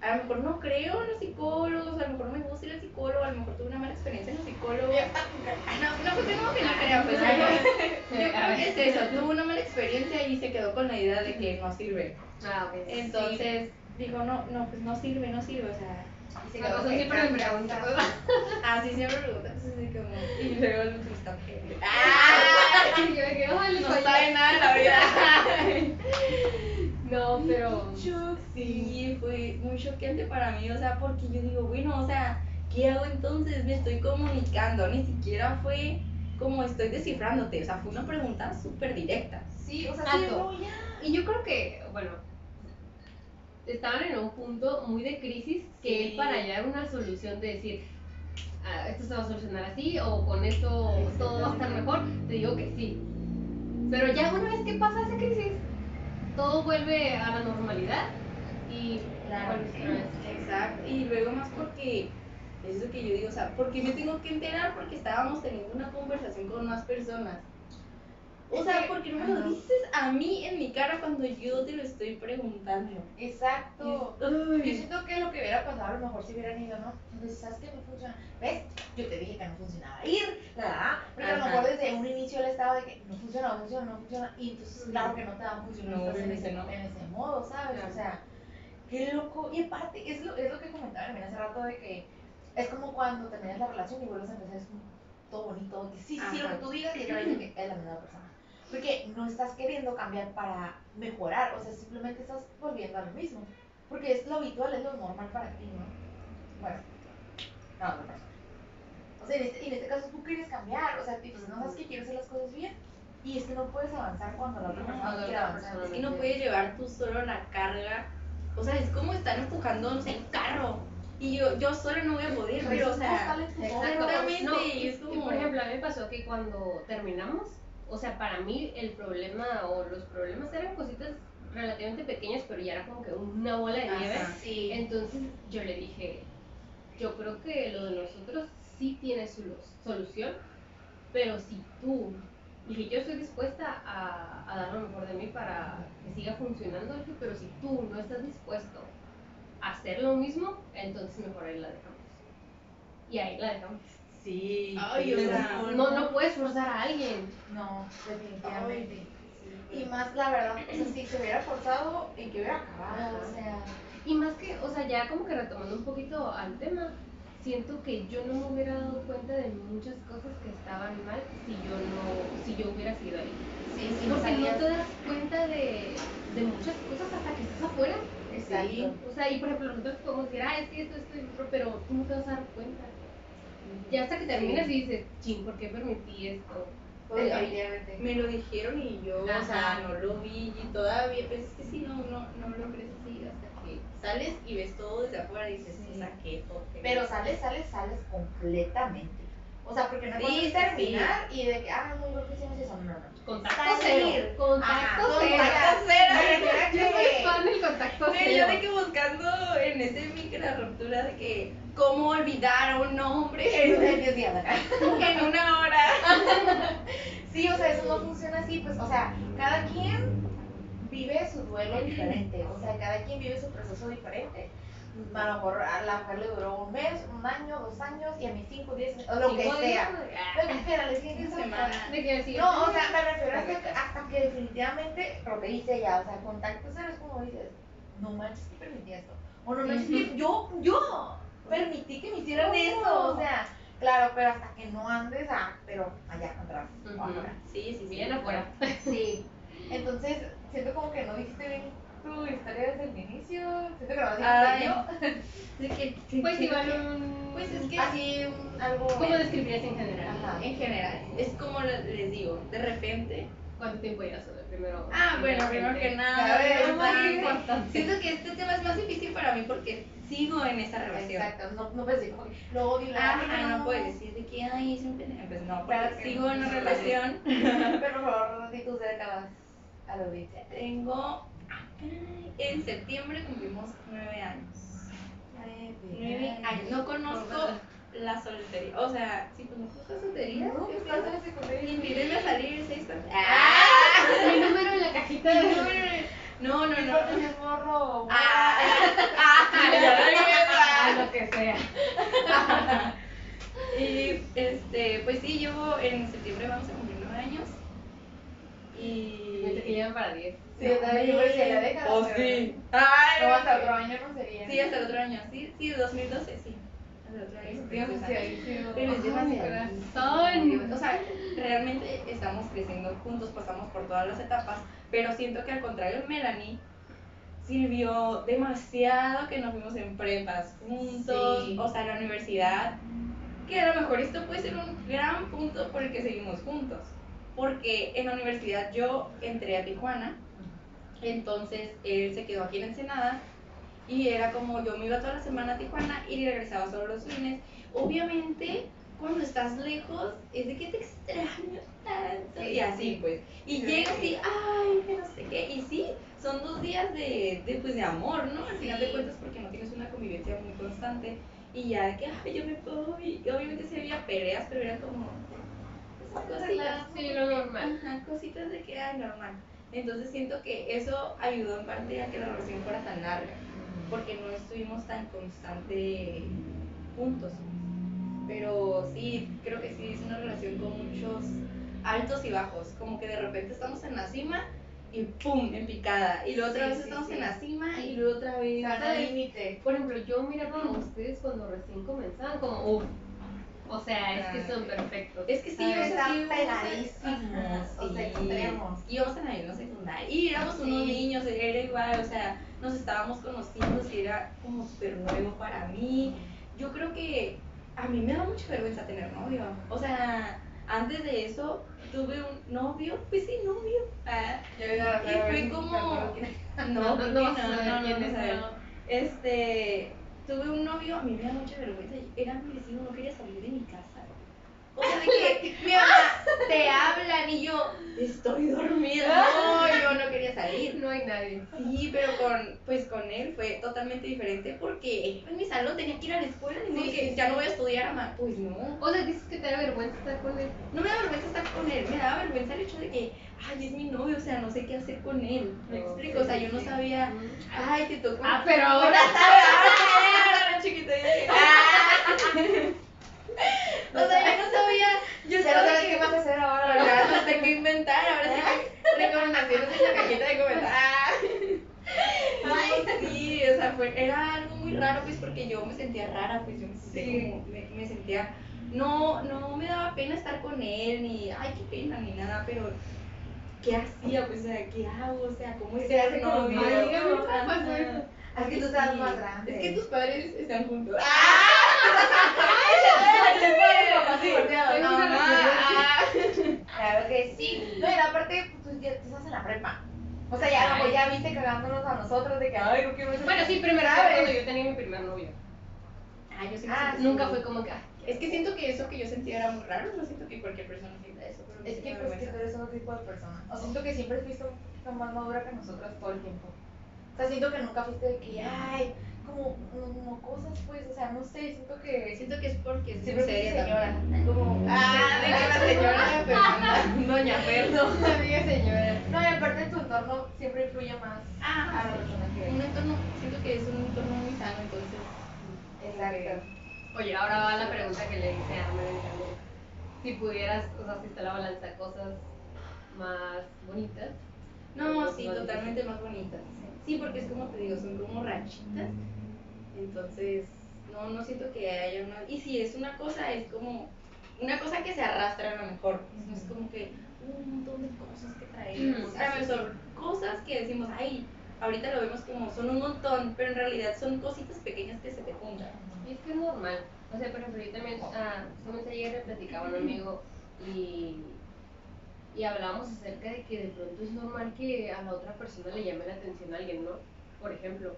a lo mejor no creo en los psicólogos, a lo mejor no me gusta ir al psicólogo, a lo mejor tuve una mala experiencia en el psicólogo. No, no, pues tengo que no crea, pues yo, creo que es eso, tuvo una mala experiencia y se quedó con la idea de que no sirve. Ah, ok. Entonces, digo, no, no, pues no sirve, no sirve, o sea, Y se Sí. quedó Pues que siempre me preguntan. cambia. así siempre preguntan, pues así como, y luego el está Ah, yo me quedé, ay, les No sabe nada la vida. No, pero. Sí, fue muy choqueante para mí, o sea, porque yo digo, bueno, o sea, ¿qué hago entonces? Me estoy comunicando, ni siquiera fue como estoy descifrándote, o sea, fue una pregunta súper directa. Sí, o sea, sí, no, ya. Y yo creo que, bueno, estaban en un punto muy de crisis que Sí. él para hallar una solución de decir, "Ah, esto se va a solucionar así o con esto todo va a estar mejor, te digo que sí. Pero ya una vez que pasa esa crisis, todo vuelve a la normalidad y Claro. Exacto, y luego más porque, es lo que yo digo, o sea, ¿por qué me tengo que enterar? Porque estábamos teniendo una conversación con más personas. O sea, que- ¿por qué no me lo ajá. dices a mí en mi cara cuando yo te lo estoy preguntando? Exacto. Yo siento que lo que hubiera pasado a lo mejor si hubieran ido, ¿no? Entonces, ¿sabes qué no funciona? ¿Ves? Yo te dije que no funcionaba ir, ¿verdad? Porque a lo Ajá. mejor desde un inicio él estaba de que no funciona, no funciona, no funciona. Y entonces, claro que no te va a funcionar No, estás en, ese, no. en ese modo, ¿sabes? Claro. O sea, qué loco. Y aparte, es lo, es lo que comentaba también hace rato de que es como cuando terminas la relación y vuelves a empezar, es como todo bonito, que sí, sí, sí, lo Ajá. que tú digas y otra vez de que es la misma persona. Porque no estás queriendo cambiar para mejorar, o sea, simplemente estás volviendo a lo mismo. Porque es lo habitual, es lo normal para ti, ¿no? Bueno, no, otra persona. O sea, en este, en este caso tú quieres cambiar, o sea, tú no sabes que quieres hacer las cosas bien. Y es que no puedes avanzar cuando la otra persona no quiere avanzar. Es que no puedes llevar tú solo la carga. O sea, es como estar empujando, no sé, el carro. Y yo, yo sola no voy a poder, pero o sea. Exactamente, No, y, es como- y por ejemplo, a mí me pasó que cuando terminamos, o sea, para mí el problema o los problemas eran cositas relativamente pequeñas, pero ya era como que una bola de nieve. Ajá. Sí. Entonces yo le dije, yo creo que lo de nosotros sí tiene su solución, pero si tú, dije, yo estoy dispuesta a, a dar lo mejor de mí para que siga funcionando, dije, pero si tú no estás dispuesto a hacer lo mismo, entonces mejor ahí la dejamos. Y ahí la dejamos. Sí. Ay, o sea, No, no puedes forzar a alguien. No, definitivamente. Y más la verdad, o sea, si se hubiera forzado, ¿en qué hubiera acabado? O sea, Y más que, o sea, ya como que retomando un poquito al tema, siento que yo no me hubiera dado cuenta de muchas cosas que estaban mal si yo no, si yo hubiera sido ahí. sí, sí, Porque no te das cuenta de, de muchas cosas hasta que estás afuera. Exacto. O sea, y por ejemplo, nosotros podemos decir, ah, es que esto, esto otro, pero tú no te vas a dar cuenta. Ya hasta que terminas y dices, ching, ¿por qué permití esto? Definitivamente. Me lo dijeron y yo, o sea, no lo vi y todavía, pues es que sí, no, no, no lo crees así hasta que sales y ves todo desde afuera y dices, Sí. o sea, qué. Pero sales, sales, sales completamente. O sea, porque no Sí, terminar y de que, ah, no, ¿por hicimos eso? No, no. Contacto Salir. cero. Contacto Ajá, cero. contacto cero. Yo soy fan del contacto Pero cero. yo de que buscando en ese micro ruptura de que cómo olvidar a un hombre En en una hora. Sí, o sea, eso no funciona así, pues, o sea, cada quien vive su duelo diferente, o sea, cada quien vive su proceso diferente. A lo mejor a la mujer le duró un mes, un año, dos años, y a mí cinco, diez, o lo que Cinco días, sea. ah, Lo que sea, siguiente semana. No, o sea, me refiero hasta, que- hasta que definitivamente, lo que dice ella, o sea, contacto cero es como dices, no manches que permití esto. O no manches que yo, yo permití que me hicieran esto. O sea, claro, pero hasta que no andes, ah, pero allá atrás, o afuera. Sí, sí, sí. Bien afuera. Sí. Entonces, siento como que no dijiste bien tu historia desde el inicio. Siento que no lo De que, Pues igual un... Pues es que. Así, un- algo. ¿Cómo describirías en general? Ajá. en general, es como le- les digo, de repente. ¿Cuánto tiempo llevas de primero? Ah, bueno, primero que nada, A ver, importante. Siento que este tema es más difícil para mí porque sigo en esa relación. Exacto, no, no puedes decir lo odio, amo. no puedes decir de que ay, es un pendejo. Pues no, porque sigo no. en una relación. Pero por favor, di tus décadas a la audiencia. Tengo. En septiembre cumplimos nueve años. Nueve años. No conozco la soltería. O sea, si conozco la soltería, No, ¿qué pues, a salir seis ¡Ah! Mi número en la cajita de... No, no, no. No, no, es morro. Ah, ah, lo Ah, que sea. Y este, pues sí, llevo en septiembre vamos a cumplir nueve años. Pensé que Y. llevan para 10. Sí, decir la década. Oh, pero- sí. Ay, No, hasta otro año no sería. Sí, hasta el otro año. Sí, sí, 2012, sí. O sea, realmente estamos creciendo juntos, pasamos por todas las etapas, pero siento que al contrario, Melanie sirvió demasiado que nos fuimos en prepas juntos, Sí. o sea, en la universidad, que a lo mejor esto puede ser un gran punto por el que seguimos juntos, porque en la universidad yo entré a Tijuana, entonces él se quedó aquí en Ensenada y era como yo me iba toda la semana a Tijuana y regresaba solo los fines. Obviamente, cuando estás lejos, es de que te extraño tanto. Sí, y así sí. pues. Y Sí, llegas y, ay, que no sé qué. Y sí, son dos días de, de, pues, de amor, ¿no? Al final de cuentas, porque no tienes una convivencia muy constante. Y ya de que, ay, yo me voy. Y obviamente sí había peleas, pero eran como esas cositas. Sí, lo normal. Ajá, cositas de que, ay, normal. Entonces siento que eso ayudó en parte a que la relación fuera tan larga, porque no estuvimos tan constante juntos. Pero sí, creo que sí es una relación con muchos altos y bajos, como que de repente estamos en la cima y pum, en picada, y luego otra Sí, vez sí, estamos sí. en la cima y luego otra vez. Límite. Por ejemplo, yo miraba a ustedes cuando recién comenzaban, como, uff. O sea, es que son perfectos. Es que sí, o sea, Están sí, pegadísimos, Ajá, o sea, sí. extremos. Íbamos en la misma secundaria y éramos unos niños, era igual, o sea, nos estábamos conociendo y era como súper nuevo para mí. Yo creo que a mí me da mucha vergüenza tener novio. O sea, antes de eso tuve un novio, pues sí, novio. Ah, Yo iba a y fue como. No, No, no, no no. Este, tuve un novio, a mí me da mucha vergüenza. Era mi vecino, no quería salir de mi casa. O sea, de que mi mamá te hablan y yo estoy dormida. No, yo no quería salir. No hay nadie. Sí, pero con, pues con él fue totalmente diferente porque en mi salón tenía que ir a la escuela y Sí, que ya no voy a estudiar, ama. Pues no. O sea, dices que te da vergüenza estar con él. No me da vergüenza estar con él, me daba vergüenza el hecho de que, ay, es mi novio, o sea, no sé qué hacer con él. ¿Me No, explico? O sea, yo no sabía, ay, te tocó. Ah, pero ahora chiquito. ya. Ah. O sea, yo no sabía, yo Ya no sabes qué vas a hacer ahora, ¿verdad? no sé qué inventar, ahora sí que recomendaciones en la cajita de comentarios. Ay, sí, o sea, fue, era algo muy raro, pues, porque yo me sentía rara, pues, yo me sentía Sí. como, me, me sentía, no, no me daba pena estar con él, ni, ay, qué pena, ni nada, pero, ¿qué hacía? Pues, o sea, ¿qué hago? O sea, ¿cómo es ¿Qué ser hace? Dígame, ¿cómo pasó eso? Es que tú estás más grande. Es que tus padres están juntos. ah. Claro que sí. No, y aparte, pues ya estás en la prepa. O sea, ya, Ay. ya viste cagándonos a nosotros de que, ay, no quiero. Bueno, sí, primero cuando yo tenía mi primer novio. Ah, yo sí Ah, siento- Nunca fue como que, ay, Es que siento que eso que yo sentía era muy raro, no siento que cualquier persona sienta eso, pero Es que pues que tú eres otro tipo de persona. O siento que siempre fuiste un poquito más madura que nosotras todo el tiempo. O sea, siento que nunca fuiste de que, ay, como, como cosas pues, o sea, no sé, siento que Siento que es porque es siempre seria señora. también. Como, Ah, de que la señora Fernanda, doña Fer, no. amiga señora. No, y aparte tu entorno siempre influye más a Ah, la persona que un entorno, siento que es un entorno muy sano, entonces. Exacto. Oye, ahora va la pregunta que le hice a María. Si pudieras, o sea, si está la balanza, cosas más bonitas. No, sí, totalmente más bonitas. Sí, porque es como te digo, son como rachitas. Entonces, no, no siento que haya una. Y si es una cosa, es como una cosa que se arrastra a lo mejor. No es como que un montón de cosas que traemos. A lo sí, mejor cosas que decimos, ay, ahorita lo vemos como son un montón, pero en realidad son cositas pequeñas que se te juntan. Y es que es normal. O sea, por ejemplo, yo también, ah, justamente ayer le platicaba a un amigo y, y hablábamos acerca de que de pronto es normal que a la otra persona le llame la atención a alguien, ¿no? Por ejemplo.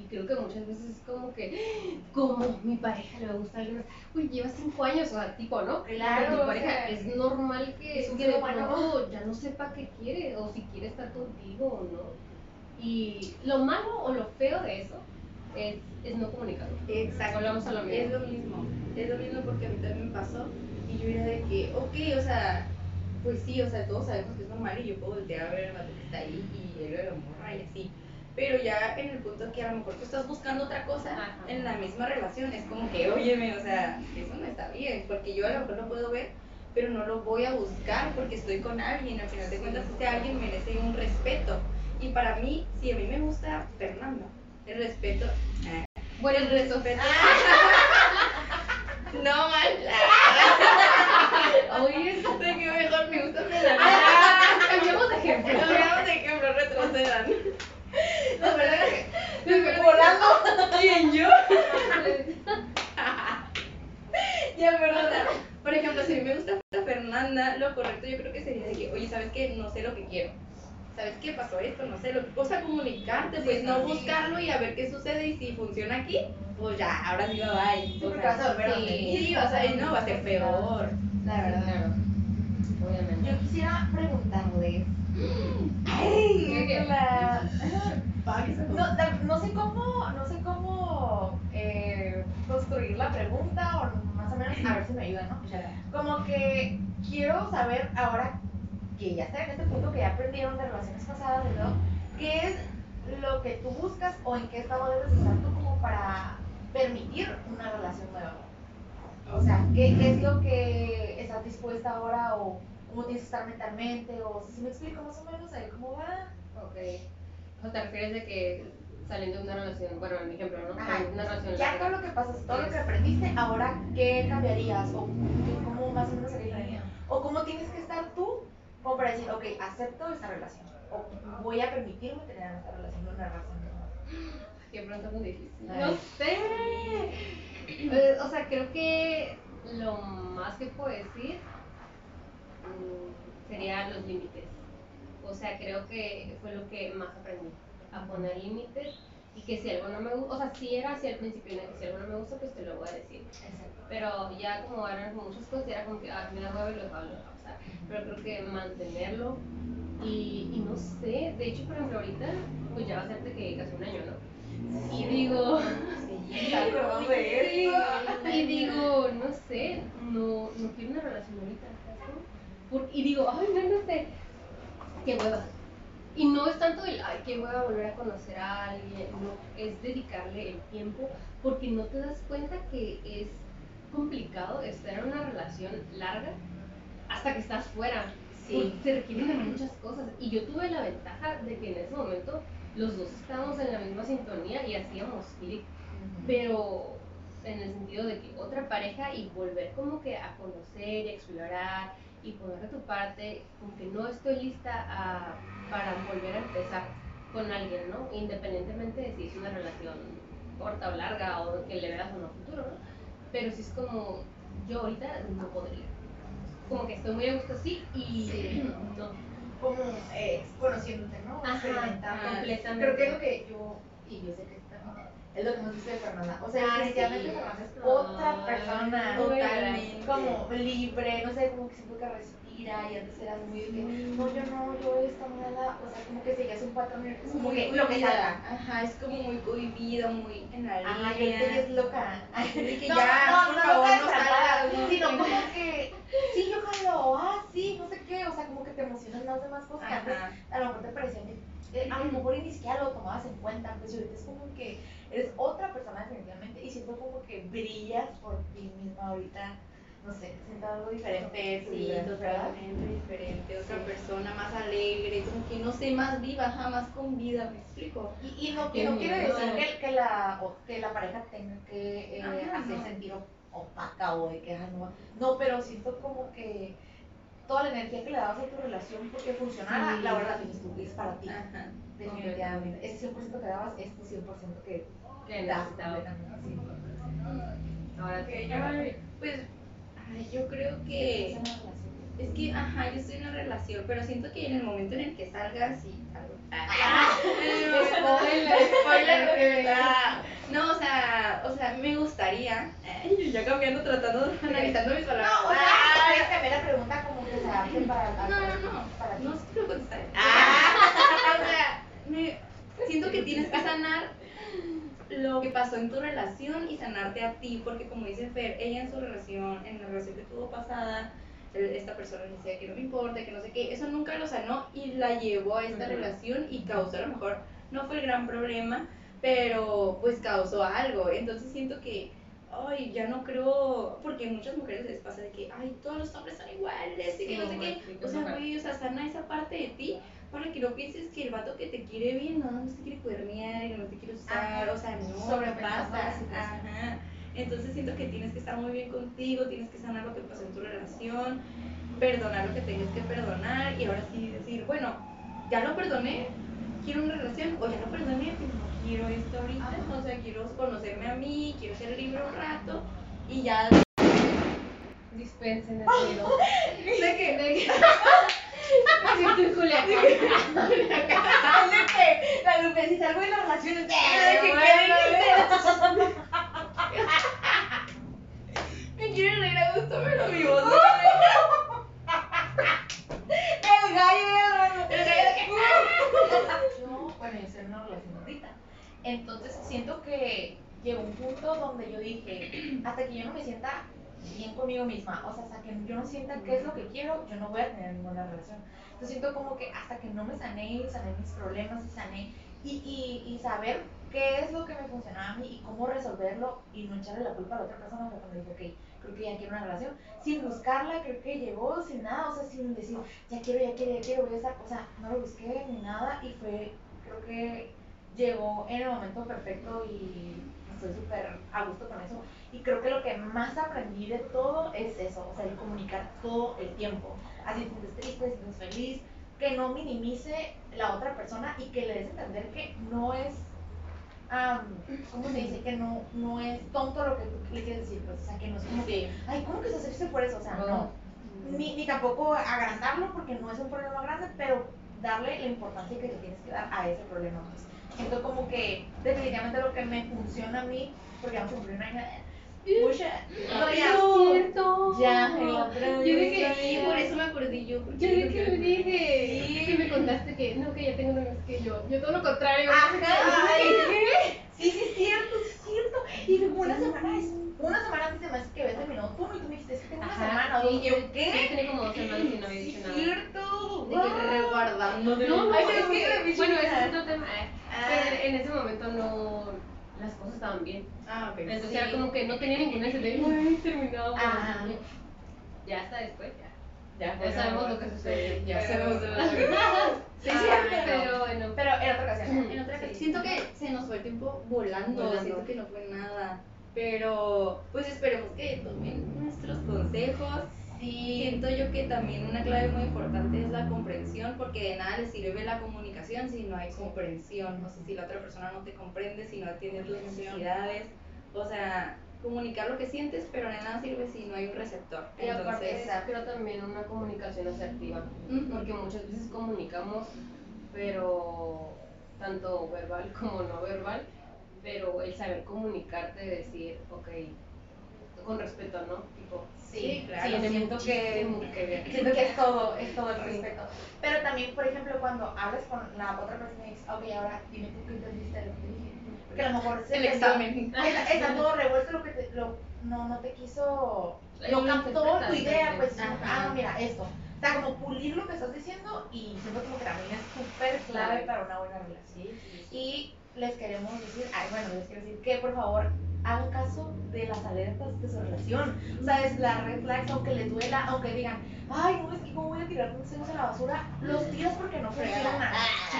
Y creo que muchas veces es como que, como mi pareja le va a gustar alguien más, uy, lleva cinco años, o sea, tipo, ¿no? Claro, Con tu pareja sea, es normal que, es que de pronto ya no sepa qué quiere o si quiere estar contigo o no. Y lo malo o lo feo de eso es, es no comunicarlo. Exacto. Volvamos a lo mismo. Es lo mismo. Es lo mismo porque a mí también me pasó. Y yo era de que, ok, o sea, pues sí, o sea, todos sabemos que es normal y yo puedo voltear a ver al vato que está ahí y él lo morra y así. Pero ya en el punto que a lo mejor tú estás buscando otra cosa Ajá. en la misma relación, es como que, óyeme, o sea, eso no está bien, porque yo a lo mejor lo puedo ver, pero no lo voy a buscar porque estoy con alguien. Al final de cuentas, este alguien merece un respeto. Y para mí, si a mí me gusta Fernanda, el respeto. ah, Bueno, el respeto. No manches. Oye, eso. De que mejor me gusta Fernanda. Cambiamos de ejemplo. Cambiamos de ejemplo, retrocedan. No, ¿verdad que? Pero- Volando. ¿Quién yo? Ya, perdona. Por ejemplo, si a mí me gusta Fernanda, lo correcto yo creo que sería de que, oye, ¿sabes qué? No sé lo que quiero. ¿Sabes qué pasó esto? No sé lo que. O sea, comunicarte, pues Sí, no sí. buscarlo y a ver qué sucede. Y si funciona aquí, pues ya, ahora sí va. Sí, O porque sea, vas a volver a sí, sí, vas a ir, no, va a ser peor. La verdad. Claro. Obviamente. Yo quisiera preguntarles. ¿Qué, qué? La- No, No, no sé cómo, no sé cómo eh, construir la pregunta o más o menos a ver si me ayudan, ¿no? Como que quiero saber ahora que ya están en este punto que ya aprendieron de relaciones pasadas todo, ¿qué es lo que tú buscas o en qué estado debes estar tú como para permitir una relación nueva? O sea, ¿qué, qué es lo que estás dispuesta ahora o cómo tienes que estar mentalmente? O si me explico más o menos ahí cómo va. Ok. O te refieres de que saliendo de una relación, bueno, en mi ejemplo, ¿no? Ajá. Una relación Ya todo lo que pasó, todo lo que aprendiste, ahora ¿qué cambiarías? ¿O qué- cómo más o menos sería? ¿O cómo tienes que estar tú como para decir, ok, acepto esta relación? ¿O voy a permitirme tener esta relación, una relación nueva? Qué pronto es muy difícil. No sé. Eh, o sea, creo que lo más que puedo decir mm, serían los límites. O sea, creo que fue lo que más aprendí, a poner límites y que si algo no me gusta, o sea, si era así al principio, que si algo no me gusta, pues te lo voy a decir. Pero ya como eran muchas cosas, era como que, ah, me da huevo y lo dejaba, lo dejaba, o sea, pero creo que mantenerlo y, y no sé, de hecho, por ejemplo, ahorita, pues ya va a ser de que casi un año, ¿no? Y digo, Sí, de y digo, no sé, no, no quiero una relación ahorita, y digo, ay, no, no sé, qué hueva. Y no es tanto el, ay, qué hueva volver a conocer a alguien, no, es dedicarle el tiempo, porque no te das cuenta que es complicado estar en una relación larga hasta que estás fuera. Sí. Se requieren de muchas cosas. Y yo tuve la ventaja de que en ese momento los dos estábamos en la misma sintonía y hacíamos clic pero en el sentido de que otra pareja y volver como que a conocer y explorar y poner de tu parte, como que no estoy lista a- para volver a empezar con alguien, ¿no? Independientemente de si es una relación corta o larga o que le veas o no futuro, ¿no? Pero si es como, yo ahorita no podría. Como que estoy muy a gusto así y Sí. no. Como eh, conociéndote, ¿no? Ajá, completamente. Creo que es lo que yo, y yo sé que es lo que visto de Fernanda. O sea, Ah, definitivamente sí. Fernanda es otra Ay, persona. Totalmente. Como libre, no sé, como que siento que respira y antes eras muy de que, no, yo no, yo esto, nada. O sea, como que seguías un patrón, Es como muy que lo que salga. Ajá, es como muy cohibida, muy en la Ajá, línea. ahorita ya es loca. De que no, ya, no, por no, favor, no sino como que, sí, yo jalo, ah, sí, no sé qué, o sea, como que te emocionan más de más cosas que antes Ajá. a lo mejor te parecía que eh, a lo mejor ni siquiera lo tomabas en cuenta, pues ahorita es como que eres otra persona definitivamente y siento como que brillas por ti misma ahorita, no sé, siento algo diferente, Sí, totalmente diferente, otra Sí. persona más alegre, como que no sé, más viva, ajá, más con vida, ¿me explico? Y, y no, no quiere decir que, que, la, que la pareja tenga que eh, hacer no. sentir op- opaca o de que, no, no, pero siento como que toda la energía que le dabas a tu relación porque funcionara, Sí. la verdad tienes tú, es para ti. Ajá. Definitivamente. Ese 100% que dabas es tu 100% que Que das necesitaba. completamente. Sí. Ahora yo, pues, ay, yo creo que... Es que, ajá, yo estoy en una relación, pero siento que en el momento en el que salgas y algo. Spoiler. Spoiler. Ah, No, o sea, o sea, me gustaría. Ay, ya cambiando, tratando, analizando mis palabras. No, o sea, puedes cambiar la pregunta como que se adapte para No, no, no. Para. No. Ah, o sea, me, siento que tienes que sanar lo que pasó en tu relación y sanarte a ti, porque como dice Fer, ella en su relación, en la relación que tuvo pasada, esta persona decía que no me importa, que no sé qué, eso nunca lo sanó y la llevó a esta relación y causó a lo mejor, no fue el gran problema, pero pues causó algo, entonces siento que ay, ya no creo, porque muchas mujeres les pasa de que, ay, todos los hombres son iguales, y que Sí, no sé qué. O sea, güey, o sea, sana esa parte de ti para que no pienses que el vato que te quiere bien no, no te quiere cuernear y no te quiere usar, Ajá. o sea, no, la situación. Ajá. Entonces siento que tienes que estar muy bien contigo, tienes que sanar lo que pasó en tu relación, perdonar lo que tengas que perdonar y ahora sí decir, bueno, ya lo perdoné, quiero una relación, o ya lo perdoné, pero no quiero esto ahorita, Ajá. o sea, quiero conocerme a mí, quiero ser libre un rato y ya Dispensen el ruido. de que De que- Me siento en Culiacán. La Lupe, la Lupe, si salgo de la relación es de bueno, me quiero reír a gusto, pero mi voz El gallo y el raro. El gallo de que- Yo, bueno, yo estoy en una relación ahorita. Entonces siento que llegó un punto donde yo dije, hasta que yo no me sienta bien conmigo misma, o sea, hasta que yo no sienta qué es lo que quiero, yo no voy a tener ninguna relación. Entonces siento como que hasta que no me sané y sané mis problemas y sané y, y, y saber qué es lo que me funcionaba a mí y cómo resolverlo y no echarle la culpa a la otra persona fue cuando dije, ok, creo que ya quiero una relación. Sin buscarla, creo que llegó sin nada, o sea, sin decir, ya quiero, ya quiero, ya quiero, voy a estar, o sea, no lo busqué ni nada y fue, creo que llegó en el momento perfecto y estoy súper a gusto con eso. Y creo que lo que más aprendí de todo es eso, o sea, el comunicar todo el tiempo. Así te sientes triste, te sientes feliz, que no minimice la otra persona y que le des a entender que no es, am, ¿cómo se dice? Que no, no es tonto lo que tú le quieres decir, pues, o sea, que no es como que, ay, ¿cómo que estás triste por eso? O sea, no. Ni, ni tampoco agrandarlo porque no es un problema grande, pero darle la importancia que le tienes que dar a ese problema. Pues. Siento como que definitivamente lo que me funciona a mí, porque vamos a cumplir un año de... Mucha... No, Es cierto. Ya, otro Yo dije, Sí, por eso me acordé yo. Yo de que le dije. Sí. Que me contaste que, no, que ya tengo novios que yo. Yo todo lo contrario. Ajá, ay, Sí, sí, es cierto, sí, es cierto. Y luego una semana, es, una semana antes de más que había terminado tú y tú me dijiste, es que tengo una semana. sí, y yo, ¿qué? sí, tenía como dos semanas y no había dicho es nada. cierto. De que reguardando No, no, es es que- bueno, ese es otro tema. Eh. Ah. Pero en ese momento no, las cosas estaban bien. Ah, ok. Entonces Sí. era como que no tenía ninguna necesidad de, ay, terminado. Ya hasta después, ya. Ya, Ya sabemos lo que sucede. Ya sabemos lo Sí, Ah, cierto. Pero bueno. Pero en otra ocasión. En otra Sí. ocasión, siento que se nos fue el tiempo volando, Volando. siento que no fue nada. Pero pues esperemos que tomen nuestros consejos. Sí. Siento yo que también una clave muy importante es la comprensión, porque de nada le sirve la comunicación si no hay comprensión. O sea, si la otra persona no te comprende, si no atiende tus necesidades. O sea, comunicar lo que sientes, pero de nada sirve si no hay un receptor. Y aparte, Entonces, creo también una comunicación asertiva. Porque muchas veces comunicamos, pero tanto verbal como no verbal, pero el saber comunicarte, decir, ok, con respeto, ¿no? Tipo, Sí, claro, sí, siento que, que siento que es todo, es todo el Sí. respeto. Pero también, por ejemplo, cuando hablas con la otra persona y dices, ok, ahora dime tú qué entendiste de lo que dije. Porque a lo mejor se el examen. Está, está todo revuelto lo que te, lo, no, no te quiso, lo captó tu idea, sí. pues, Ajá. ah, no, mira, esto. O sea, como pulir lo que estás diciendo y siento como que también es súper clave para una buena relación. Sí, sí, sí. Y les queremos decir, ay, bueno, les quiero decir que por favor hagan caso de las alertas de su relación. O sea, es la red flags, aunque les duela, aunque digan, ay, no, es que cómo voy a tirar tus senos a la basura, los tiras porque no funciona.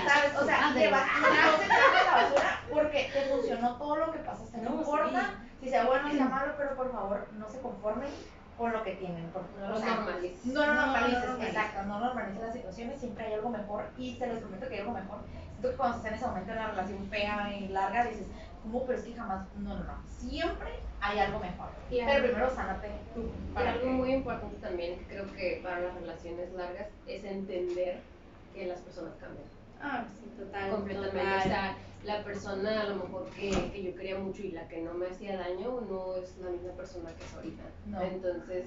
¿Sabes? O sea, te vas, se tiran a la basura porque te funcionó todo lo que pasaste. No importa si sea bueno o sea malo, pero por favor no se conformen con lo que tienen. por- No o lo sea, normalices. no lo No, no normalices, exacto, no normalices las situaciones, siempre hay algo mejor y se les prometo que hay algo mejor. Siento que cuando estás en ese momento en una relación fea y larga, dices, ¿cómo? Pero es que jamás, no, no, no, siempre hay algo mejor. Y Pero algo- primero sánate tú. Y para algo que- muy importante también, que creo que para las relaciones largas, es entender que las personas cambian. Ah, sí, total. completamente. total. O sea, la persona a lo mejor que, que yo quería mucho y la que no me hacía daño no es la misma persona que es ahorita. No. Entonces,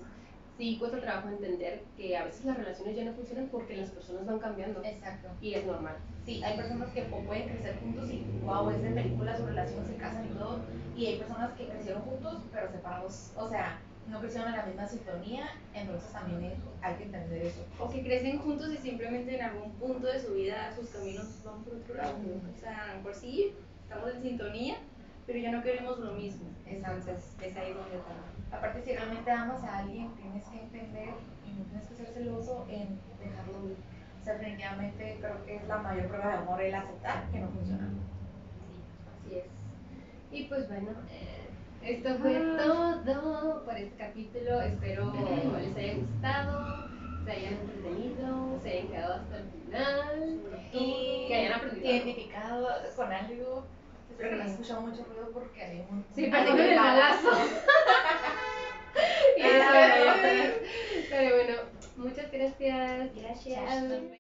sí cuesta trabajo entender que a veces las relaciones ya no funcionan porque las personas van cambiando. Exacto. Y es normal. Sí, hay personas que pueden crecer juntos y wow, es de película su relación, se casan y todo. Y hay personas que crecieron juntos pero separados. O sea, no crecieron en la misma sintonía, entonces también hay- hay que entender eso. O que crecen juntos y simplemente en algún punto de su vida sus caminos van por otro lado. O sea, mejor sí, estamos en sintonía, pero ya no queremos lo mismo. Entonces, es ahí donde está. Aparte, si realmente amas a alguien, tienes que entender y no tienes que ser celoso en dejarlo ir. O sea, definitivamente creo que es la mayor prueba de amor el aceptar que no funciona. Así es. Y pues bueno, eh, esto fue todo por este capítulo. Espero les haya gustado, se hayan entretenido, se hayan quedado hasta el final Y que hayan aprendido. identificado con algo. Espero que no escuchado mucho ruido porque hay un. Sí, perdón el balazo. Y Ah, bueno, muchas gracias. Gracias.